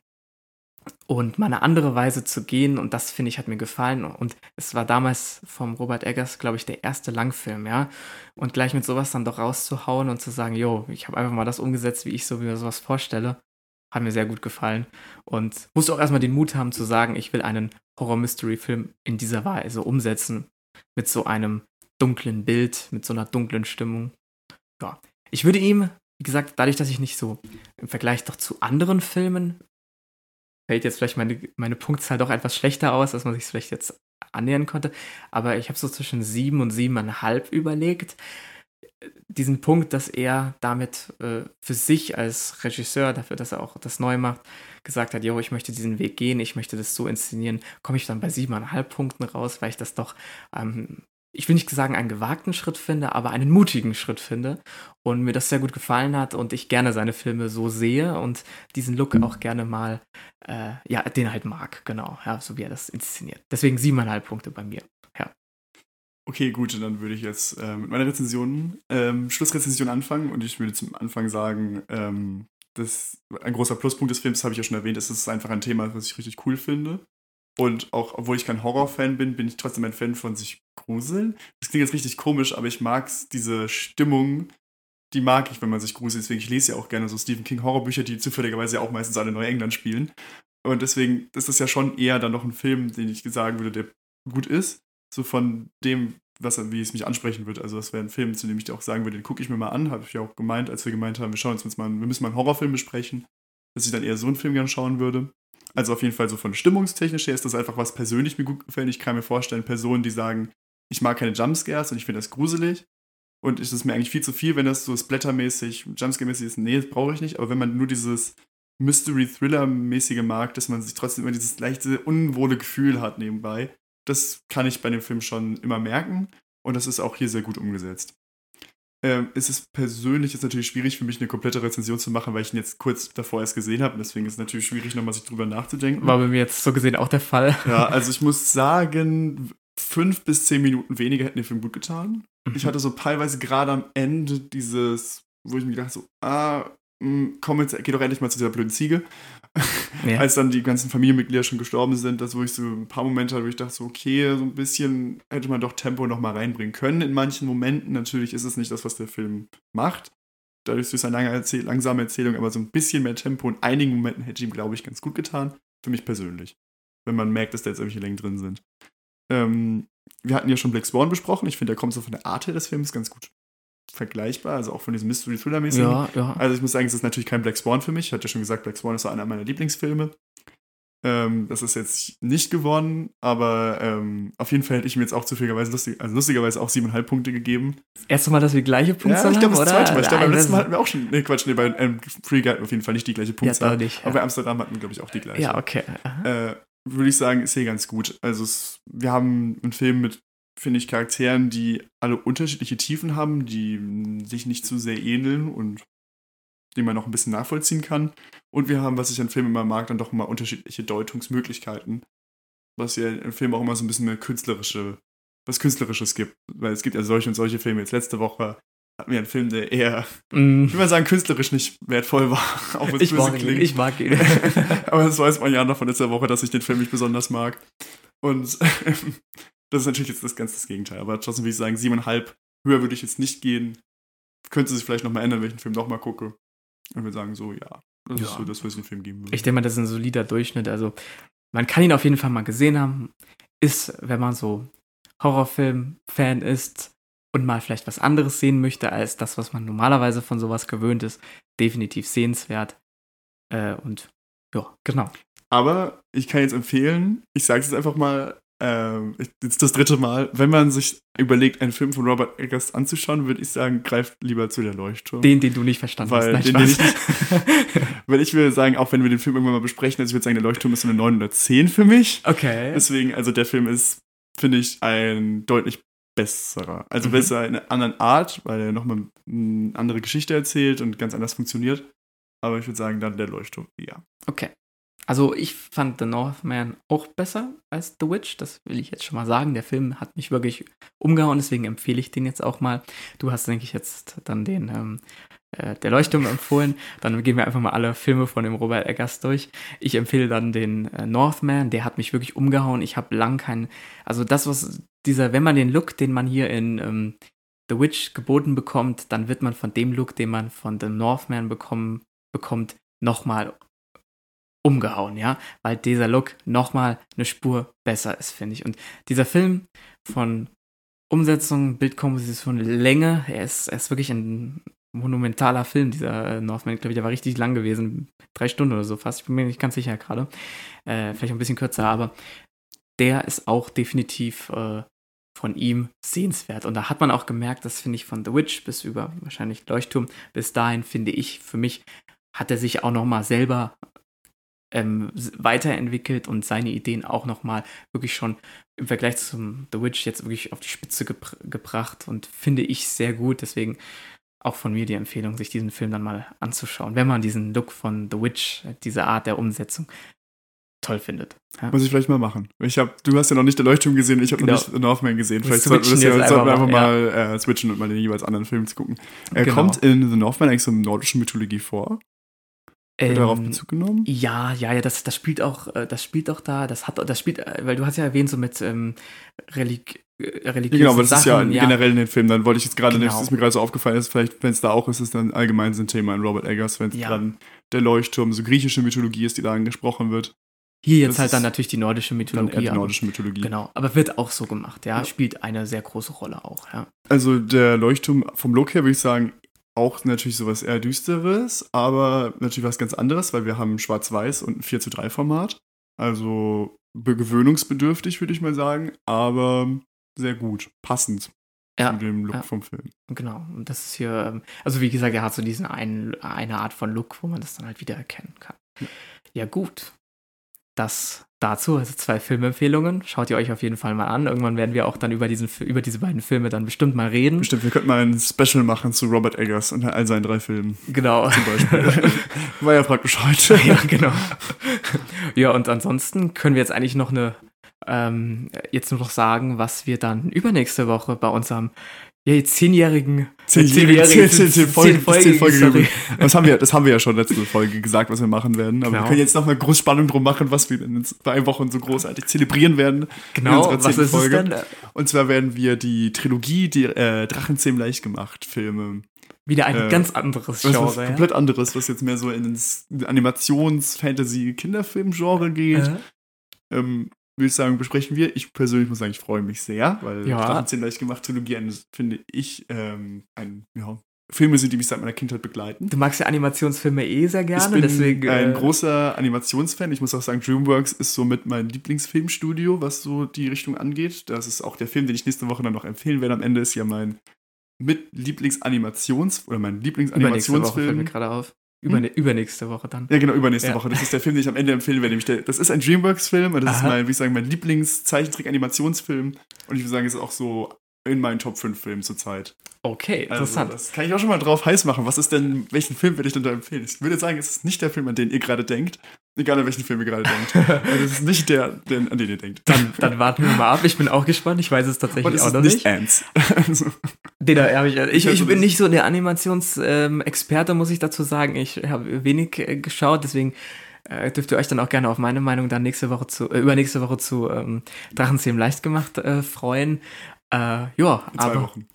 und mal eine andere Weise zu gehen, und das finde ich hat mir gefallen. Und es war damals vom Robert Eggers, glaube ich, der erste Langfilm, ja. Und gleich mit sowas dann doch rauszuhauen und zu sagen, jo, ich habe einfach mal das umgesetzt, wie ich so mir sowas vorstelle, hat mir sehr gut gefallen. Und musste auch erstmal den Mut haben zu sagen, ich will einen Horror-Mystery-Film in dieser Weise umsetzen. Mit so einem dunklen Bild, mit so einer dunklen Stimmung. Ja. Ich würde ihm wie gesagt, dadurch, dass ich nicht so im Vergleich doch zu anderen Filmen fällt jetzt vielleicht meine, meine Punktzahl doch etwas schlechter aus, als man sich vielleicht jetzt annähern konnte. Aber ich habe so zwischen sieben und siebeneinhalb überlegt. Diesen Punkt, dass er damit äh, für sich als Regisseur, dafür, dass er auch das neu macht, gesagt hat, jo, ich möchte diesen Weg gehen, ich möchte das so inszenieren, komme ich dann bei siebeneinhalb Punkten raus, weil ich das doch ähm, ich will nicht sagen einen gewagten Schritt finde, aber einen mutigen Schritt finde und mir das sehr gut gefallen hat und ich gerne seine Filme so sehe und diesen Look auch gerne mal, äh, ja, den halt mag, genau, ja, so wie er das inszeniert. Deswegen siebeneinhalb Punkte bei mir, ja. Okay, gut, dann würde ich jetzt äh, mit meiner Rezension, ähm, Schlussrezension anfangen und ich würde zum Anfang sagen, ähm, das, ein großer Pluspunkt des Films, habe ich ja schon erwähnt, ist, es ist einfach ein Thema, was ich richtig cool finde. Und auch, obwohl ich kein Horrorfan bin, bin ich trotzdem ein Fan von sich gruseln. Das klingt jetzt richtig komisch, aber ich mag diese Stimmung, die mag ich, wenn man sich gruselt. Deswegen, ich lese ja auch gerne so Stephen King Horrorbücher, die zufälligerweise ja auch meistens alle Neuengland spielen. Und deswegen ist das ja schon eher dann noch ein Film, den ich sagen würde, der gut ist. So von dem, was, wie es mich ansprechen wird. Also das wäre ein Film, zu dem ich auch sagen würde, den gucke ich mir mal an. Habe ich ja auch gemeint, als wir gemeint haben, wir schauen uns mal, wir müssen mal einen Horrorfilm besprechen, dass ich dann eher so einen Film gerne schauen würde. Also auf jeden Fall so von stimmungstechnisch her ist das einfach was persönlich mir gut gefällt. Ich kann mir vorstellen, Personen, die sagen, ich mag keine Jumpscares und ich finde das gruselig. Und es ist mir eigentlich viel zu viel, wenn das so splattermäßig, Jumpscare-mäßig ist. Nee, das brauche ich nicht. Aber wenn man nur dieses Mystery-Thriller-mäßige mag, dass man sich trotzdem immer dieses leichte, unwohle Gefühl hat nebenbei, das kann ich bei dem Film schon immer merken. Und das ist auch hier sehr gut umgesetzt. Ähm, es ist persönlich jetzt natürlich schwierig für mich, eine komplette Rezension zu machen, weil ich ihn jetzt kurz davor erst gesehen habe. Und deswegen ist es natürlich schwierig, nochmal sich drüber nachzudenken. War bei mir jetzt so gesehen auch der Fall. Ja, also ich muss sagen, fünf bis zehn Minuten weniger hätten den Film gut getan. Mhm. Ich hatte so teilweise gerade am Ende dieses, wo ich mir gedacht so, ah, komm jetzt, geh doch endlich mal zu dieser blöden Ziege. Ja. Als dann die ganzen Familienmitglieder schon gestorben sind, das wo ich so ein paar Momente hatte, wo ich dachte so, okay, so ein bisschen hätte man doch Tempo noch mal reinbringen können in manchen Momenten. Natürlich ist es nicht das, was der Film macht. Dadurch ist es eine lange Erzähl langsame Erzählung, aber so ein bisschen mehr Tempo in einigen Momenten hätte ihm, glaube ich, ganz gut getan. Für mich persönlich. Wenn man merkt, dass da jetzt irgendwelche Längen drin sind. Ähm, wir hatten ja schon Black Swan besprochen. Ich finde, der kommt so von der Art her des Films ganz gut vergleichbar, also auch von diesem Mystery-Thriller-mäßigen. Ja, ja. Also ich muss sagen, es ist natürlich kein Black Swan für mich. Ich hatte ja schon gesagt, Black Swan ist so einer meiner Lieblingsfilme. Ähm, das ist jetzt nicht gewonnen, aber ähm, auf jeden Fall hätte ich mir jetzt auch zufälligerweise, lustig, also lustigerweise auch siebeneinhalb Punkte gegeben. Das erste Mal, dass wir gleiche Punkte ja, ich glaube, das oder? zweite Mal. Ich glaube, beim letzten Mal hatten wir auch schon, nee, Quatsch, nee, bei ähm, Free Guide auf jeden Fall nicht die gleiche Punktzahl. Ja, nicht, ja. Aber bei Amsterdam hatten wir, glaube ich, auch die gleiche. Ja, okay. Äh, würde ich sagen, ist hier ganz gut. Also es, wir haben einen Film mit finde ich, Charakteren, die alle unterschiedliche Tiefen haben, die sich nicht zu sehr ähneln und die man noch ein bisschen nachvollziehen kann. Und wir haben, was ich an Filmen immer mag, dann doch immer unterschiedliche Deutungsmöglichkeiten. Was ja im Film auch immer so ein bisschen mehr künstlerische, was Künstlerisches gibt. Weil es gibt ja solche und solche Filme. Jetzt letzte Woche hatten wir einen Film, der eher, mm. ich will mal sagen, künstlerisch nicht wertvoll war. Auch wenn es mag klingt. Ihn, ich mag ihn. Aber das weiß man ja noch von letzter Woche, dass ich den Film nicht besonders mag. Und das ist natürlich jetzt das ganz das Gegenteil. Aber trotzdem würde ich sagen, siebeneinhalb, höher würde ich jetzt nicht gehen. Könnte sich vielleicht nochmal ändern, wenn ich den Film nochmal gucke. Und würde sagen, so, ja, das ja. ist so das, was ich Film geben würde. Ich denke mal, das ist ein solider Durchschnitt. Also, man kann ihn auf jeden Fall mal gesehen haben. Ist, wenn man so Horrorfilm-Fan ist und mal vielleicht was anderes sehen möchte, als das, was man normalerweise von sowas gewöhnt ist, definitiv sehenswert. Äh, und ja, genau. Aber ich kann jetzt empfehlen, ich sage es jetzt einfach mal, ähm, jetzt das dritte Mal, wenn man sich überlegt, einen Film von Robert Eggers anzuschauen, würde ich sagen, greift lieber zu der Leuchtturm. Den, den du nicht verstanden Weil, hast. Den, den ich nicht, weil ich würde sagen, auch wenn wir den Film irgendwann mal besprechen, also ich würde sagen, der Leuchtturm ist so eine 910 für mich. Okay. Deswegen, also der Film ist, finde ich, ein deutlich besserer. Also mhm. besser in einer anderen Art, weil er nochmal eine andere Geschichte erzählt und ganz anders funktioniert. Aber ich würde sagen, dann der Leuchtturm, ja. Okay. Also ich fand The Northman auch besser als The Witch, das will ich jetzt schon mal sagen. Der Film hat mich wirklich umgehauen, deswegen empfehle ich den jetzt auch mal. Du hast, denke ich, jetzt dann den ähm, äh, Der Leuchtturm empfohlen. Dann gehen wir einfach mal alle Filme von dem Robert Eggers durch. Ich empfehle dann den äh, Northman, der hat mich wirklich umgehauen. Ich habe lang keinen, also das, was dieser, wenn man den Look, den man hier in ähm, The Witch geboten bekommt, dann wird man von dem Look, den man von The Northman bekommen, bekommt, nochmal umgehauen, ja, weil dieser Look nochmal eine Spur besser ist, finde ich. Und dieser Film von Umsetzung, Bildkomposition, Länge, er ist, er ist wirklich ein monumentaler Film, dieser äh, Northman. Glaube ich, der war richtig lang gewesen. Drei Stunden oder so fast. Ich bin mir nicht ganz sicher gerade. Äh, vielleicht ein bisschen kürzer, aber der ist auch definitiv äh, von ihm sehenswert. Und da hat man auch gemerkt, das finde ich von The Witch bis über wahrscheinlich Leuchtturm, bis dahin finde ich, für mich hat er sich auch nochmal selber ähm, weiterentwickelt und seine Ideen auch nochmal wirklich schon im Vergleich zum The Witch jetzt wirklich auf die Spitze gebr gebracht und finde ich sehr gut. Deswegen auch von mir die Empfehlung, sich diesen Film dann mal anzuschauen, wenn man diesen Look von The Witch, diese Art der Umsetzung toll findet. Ja. Muss ich vielleicht mal machen. Ich hab, du hast ja noch nicht der Leuchtturm gesehen, ich habe genau. noch nicht The Northman gesehen. Vielleicht sollten wir, ja, sollten wir einfach mal, ja. äh, switchen und mal den jeweils anderen Film zu gucken. Er genau. kommt in The Northman eigentlich so in nordischen Mythologie vor. Ähm, darauf Bezug genommen? Ja, ja, ja, das, das spielt auch, äh, das spielt auch da, das hat, das spielt, äh, weil du hast ja erwähnt, so mit ähm, Relig äh, religiösen Genau, aber das Sachen, ist ja, ja, generell in den Film. Dann wollte ich jetzt gerade, genau. das ist mir gerade so aufgefallen, ist vielleicht, wenn es da auch ist, ist dann allgemein so ein Thema in Robert Eggers, wenn es ja. dann der Leuchtturm, so griechische Mythologie ist, die da angesprochen wird. Hier jetzt das halt dann natürlich die nordische Mythologie. Dann eher die nordische Mythologie. Genau, aber wird auch so gemacht, ja? ja. Spielt eine sehr große Rolle auch, ja. Also der Leuchtturm vom Look her würde ich sagen, auch natürlich sowas eher Düsteres, aber natürlich was ganz anderes, weil wir haben Schwarz-Weiß und ein 4 zu 3 Format. Also gewöhnungsbedürftig, würde ich mal sagen, aber sehr gut, passend ja, zu dem Look ja. vom Film. Genau, und das ist hier, ähm, also wie gesagt, er hat so diesen einen, eine Art von Look, wo man das dann halt wieder erkennen kann. Ja, ja gut. Das dazu, also zwei Filmempfehlungen. Schaut ihr euch auf jeden Fall mal an. Irgendwann werden wir auch dann über, diesen, über diese beiden Filme dann bestimmt mal reden. Bestimmt, wir könnten mal ein Special machen zu Robert Eggers und all seinen drei Filmen. Genau. Zum Beispiel. War ja praktisch heute. ja, genau. ja, und ansonsten können wir jetzt eigentlich noch eine, ähm, jetzt nur noch sagen, was wir dann übernächste Woche bei unserem ja, zehnjährigen, zehnjährigen, zehn, Folgen, zehn Folgen, das haben wir, das haben wir ja schon letzte Folge gesagt, was wir machen werden. Aber genau. wir können jetzt noch mal groß Spannung drum machen, was wir in zwei Wochen so großartig zelebrieren werden. Genau, was ist Folge. es denn? Und zwar werden wir die Trilogie, die äh, Drachenzähm leicht gemacht Filme. Wieder ein äh, ganz anderes Genre. Was, was ja? komplett anderes, was jetzt mehr so in ins Animations-Fantasy-Kinderfilm-Genre geht. Äh. Ähm, würde ich sagen, besprechen wir. Ich persönlich muss sagen, ich freue mich sehr, weil ja. Drachenzähne leicht gemacht Trilogie, finde ich, ähm, ein, ja, Filme sind, die mich seit meiner Kindheit begleiten. Du magst ja Animationsfilme eh sehr gerne, ich bin deswegen. Ein äh, großer Animationsfan. Ich muss auch sagen, DreamWorks ist somit mein Lieblingsfilmstudio, was so die Richtung angeht. Das ist auch der Film, den ich nächste Woche dann noch empfehlen werde. Am Ende ist ja mein mit Lieblingsanimations- oder mein Lieblingsanimationsfilm. Fällt mir gerade auf. Über, hm? Übernächste Woche dann. Ja, genau, übernächste ja. Woche. Das ist der Film, den ich am Ende empfehlen werde. Nämlich der, das ist ein Dreamworks-Film. Das Aha. ist mein, wie ich sagen, mein Lieblings-Zeichentrick-Animationsfilm. Und ich würde sagen, es ist auch so in meinen Top 5 Filmen zurzeit. Okay, also, interessant. Also, das kann ich auch schon mal drauf heiß machen. Was ist denn, welchen Film würde ich denn da empfehlen? Ich würde sagen, es ist nicht der Film, an den ihr gerade denkt. Egal, an welchen Film ihr gerade denkt. Also es ist nicht der, den, an den ihr denkt. Dann, dann, warten wir mal ab. Ich bin auch gespannt. Ich weiß es tatsächlich es auch noch nicht. Ants. also. Den habe ich, ich, ich bin nicht so der Animationsexperte, muss ich dazu sagen. Ich habe wenig äh, geschaut, deswegen äh, dürft ihr euch dann auch gerne auf meine Meinung dann nächste Woche zu, äh, übernächste Woche zu ähm, Drachenzähmen leicht gemacht äh, freuen. Äh, ja, In zwei aber. Wochen.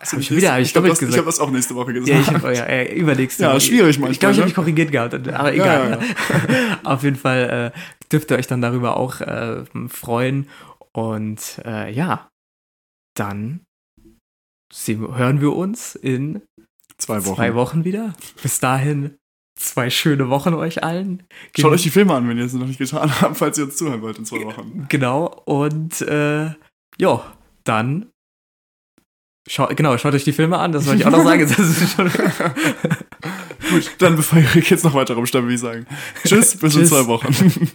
Das habe ich wieder, habe ich, ich gesagt. Ich habe das auch nächste Woche gesagt. Ja, ich habe ja, äh, übernächste Ja, Woche. schwierig manchmal. Ich glaube, ich habe ne? mich korrigiert gehabt, aber egal. Ja, ja, Auf jeden Fall äh, dürft ihr euch dann darüber auch äh, freuen. Und äh, ja, dann hören wir uns in zwei Wochen. zwei Wochen wieder. Bis dahin zwei schöne Wochen euch allen. Gen Schaut euch die Filme an, wenn ihr es noch nicht getan habt, falls ihr uns zuhören wollt in zwei Wochen. Genau, und äh, ja, dann Schau, genau, schaut euch die Filme an, das wollte ich auch noch sagen. Gut, dann bevor ich jetzt noch weiter rumstamme, würde ich sagen. Tschüss, bis Tschüss. in zwei Wochen.